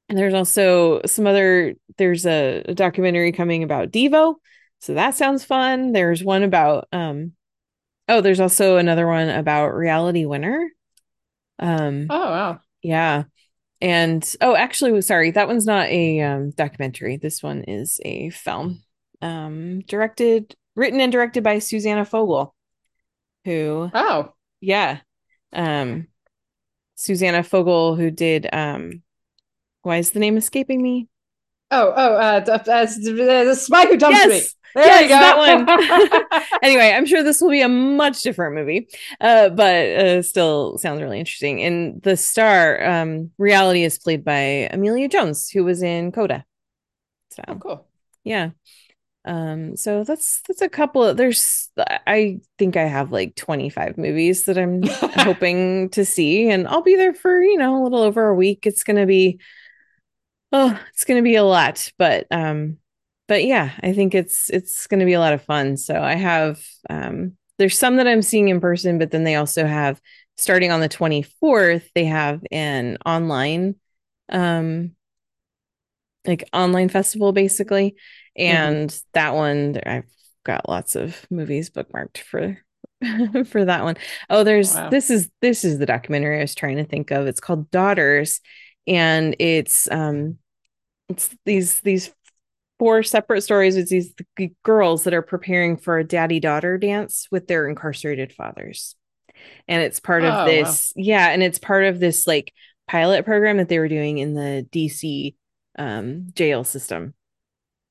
and there's also some other. There's a, a documentary coming about Devo, so that sounds fun. There's one about um, oh, there's also another one about Reality Winner. Um, Oh wow. yeah. And oh, actually, sorry, that one's not a um, documentary. This one is a film, um, directed, written, and directed by Susanna Fogel, who, Oh. yeah, um, Susanna Fogel, who did, um, why is the name escaping me? Oh, oh, uh, d- uh, the spy who dumped me. There yes, you go. that one. anyway, I'm sure this will be a much different movie, uh, but uh, still sounds really interesting. And the star, um, reality is played by Emilia Jones, who was in Coda. So oh, cool. yeah, um, so that's that's a couple of there's I think I have like 25 movies that I'm hoping to see, and I'll be there for you know a little over a week. It's gonna be oh, it's gonna be a lot, but um, but yeah, I think it's it's gonna be a lot of fun. So I have um, there's some that I'm seeing in person, but then they also have starting on the 24th, they have an online um like online festival basically and that one I've got lots of movies bookmarked for for that one. Oh, there's Wow. this is this is the documentary I was trying to think of. It's called Daughters and it's um it's these these four separate stories it's these girls that are preparing for a daddy daughter dance with their incarcerated fathers. And it's part Oh, of wow. this yeah, and it's part of this like pilot program that they were doing in the DC um jail system.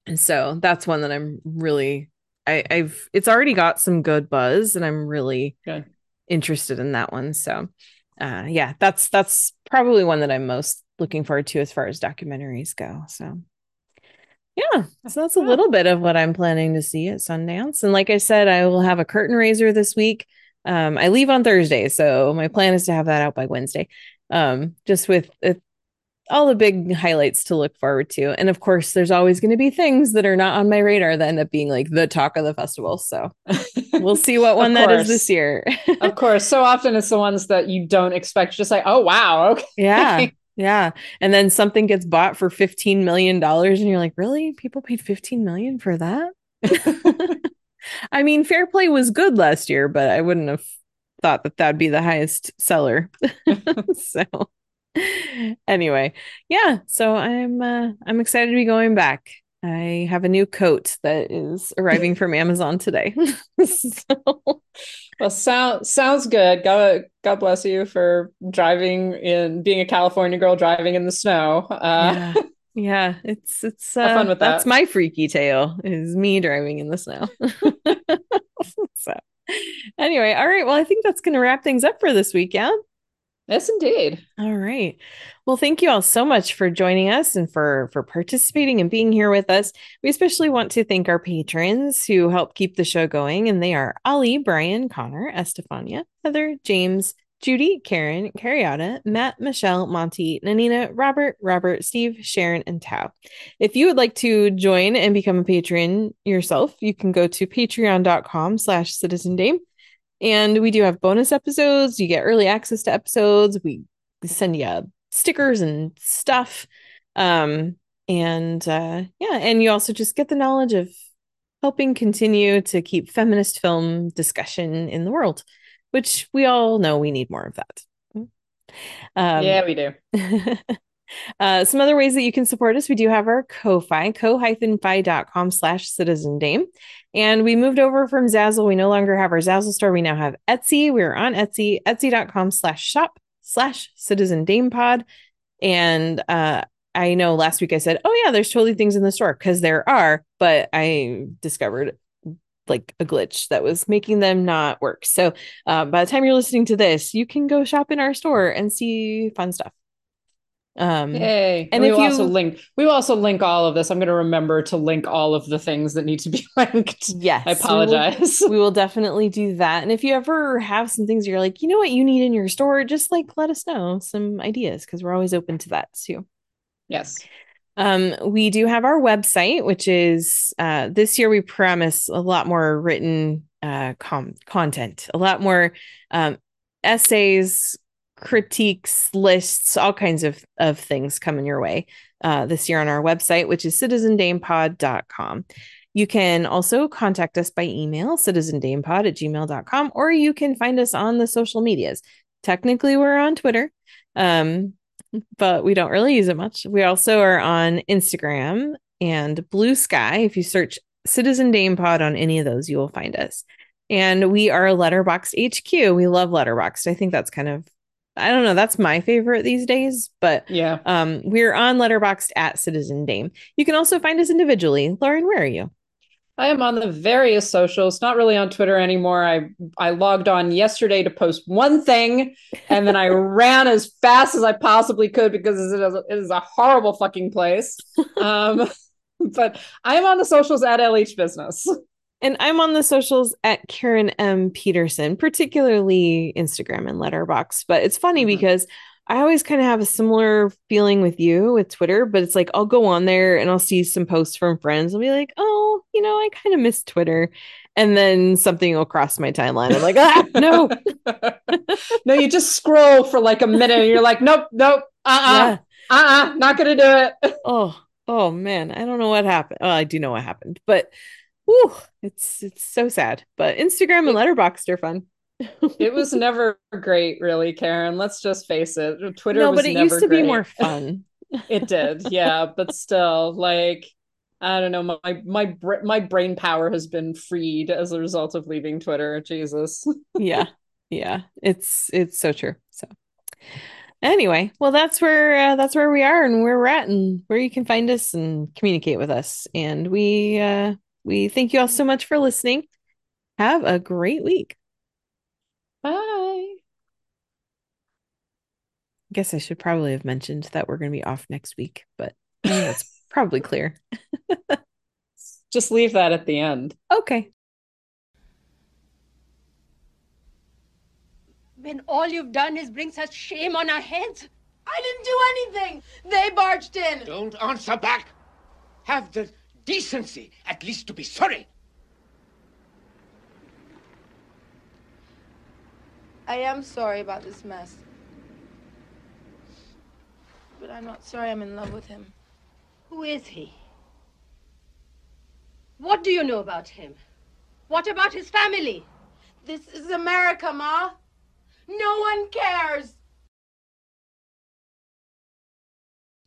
And so that's one that I'm really I, I've it's already got some good buzz and I'm really Good. interested in that one. So uh yeah, that's that's probably one that I'm most looking forward to as far as documentaries go. So yeah, so that's a little bit of what I'm planning to see at Sundance. And like I said, I will have a curtain raiser this week. Um, I leave on Thursday, so my plan is to have that out by Wednesday. Um, just with uh, all the big highlights to look forward to. And of course, there's always going to be things that are not on my radar that end up being like the talk of the festival. So we'll see what one that is this year. of course. So often it's the ones that you don't expect. Just like, oh wow, okay. yeah. Yeah. And then something gets bought for $15 million and you're like, really? People paid 15 million for that? I mean, Fair Play was good last year, but I wouldn't have thought that that'd be the highest seller. so anyway, yeah, so I'm uh, I'm excited to be going back. I have a new coat that is arriving from Amazon today. so, Well, sound sounds good. God, God bless you for driving in, being a California girl driving in the snow. Uh, yeah. Yeah, it's it's uh, fun with that. that's my freaky tale is me driving in the snow. so anyway, all right. Well, I think that's gonna wrap things up for this week, yeah. Yes, indeed. All right. Well, thank you all so much for joining us and for for participating and being here with us. We especially want to thank our patrons who help keep the show going, and they are Ali, Brian, Connor, Estefania, Heather, James, Judy, Karen, Carriata, Matt, Michelle, Monty, Nanina, Robert, Robert, Steve, Sharon, and Tao. If you would like to join and become a patron yourself, you can go to patreon.com slash citizen dame. And we do have bonus episodes. You get early access to episodes. We send you stickers and stuff. Um, and uh, yeah, and you also just get the knowledge of helping continue to keep feminist film discussion in the world, which we all know we need more of that. Um, yeah, we do. uh, some other ways that you can support us. We do have our Ko-Fi, ko-fi.com slash citizen dame. And we moved over from Zazzle. We no longer have our Zazzle store. We now have Etsy. We're on Etsy, etsy.com slash shop slash citizen dame pod. And uh, I know last week I said, oh, yeah, there's totally things in the store because there are, but I discovered like a glitch that was making them not work. So uh, by the time you're listening to this, you can go shop in our store and see fun stuff. Um, Yay! And, and we if will you- also link. We will also link all of this. I'm going to remember to link all of the things that need to be linked. yes, I we will- apologize. we will definitely do that. And if you ever have some things you're like, you know what you need in your store, just like let us know some ideas because we're always open to that too. yes. Um, we do have our website, which is uh, this year we promise a lot more written uh, com- content, a lot more um, essays, critiques, lists, all kinds of, of things coming your way uh, this year on our website, which is citizendamepod.com. You can also contact us by email, citizendamepod at gmail.com, or you can find us on the social medias. Technically, we're on Twitter. Um, but we don't really use it much. We also are on Instagram and Blue Sky. If you search Citizen Dame Pod on any of those, you will find us. And we are Letterboxd HQ. We love Letterboxd. I think that's kind of, I don't know, that's my favorite these days. But Yeah. um, we're on Letterboxd at Citizen Dame. You can also find us individually. Lauren, where are you? I am on the various socials, not really on Twitter anymore. I I logged on yesterday to post one thing, and then I ran as fast as I possibly could because it is, it is a horrible fucking place. Um, but I am on the socials at LH Business. And I'm on the socials at Karen M. Peterson, particularly Instagram and Letterboxd. But it's funny Mhm. because I always kind of have a similar feeling with you with Twitter, but it's like I'll go on there and I'll see some posts from friends. I'll be like, oh, you know, I kind of miss Twitter. And then something will cross my timeline. I'm like, ah, no. no, you just scroll for like a minute, and you're like, nope, nope, uh, uh-uh, Yeah. uh, uh, not gonna do it. Oh, oh man. I don't know what happened. Oh, I do know what happened, but whew, it's it's so sad. But Instagram and Letterboxd are fun. It was never great, really, Karen. Let's just face it. Twitter no, but it used to be more fun. It did, yeah, but still, like, I don't know. My my my brain power has been freed as a result of leaving Twitter. Jesus. yeah yeah it's it's so true so anyway well that's where uh, that's where we are and where we're at and where you can find us and communicate with us and we uh we thank you all so much for listening have a great week Bye. i guess i should probably have mentioned that we're going to be off next week but I think that's probably clear Just leave that at the end. okay When all you've done is bring such shame on our heads? I didn't do anything. They barged in. Don't answer back. Have the decency at least to be sorry. I am sorry about this mess. But I'm not sorry I'm in love with him. Who is he? What do you know about him? What about his family? This is America, Ma. No one cares.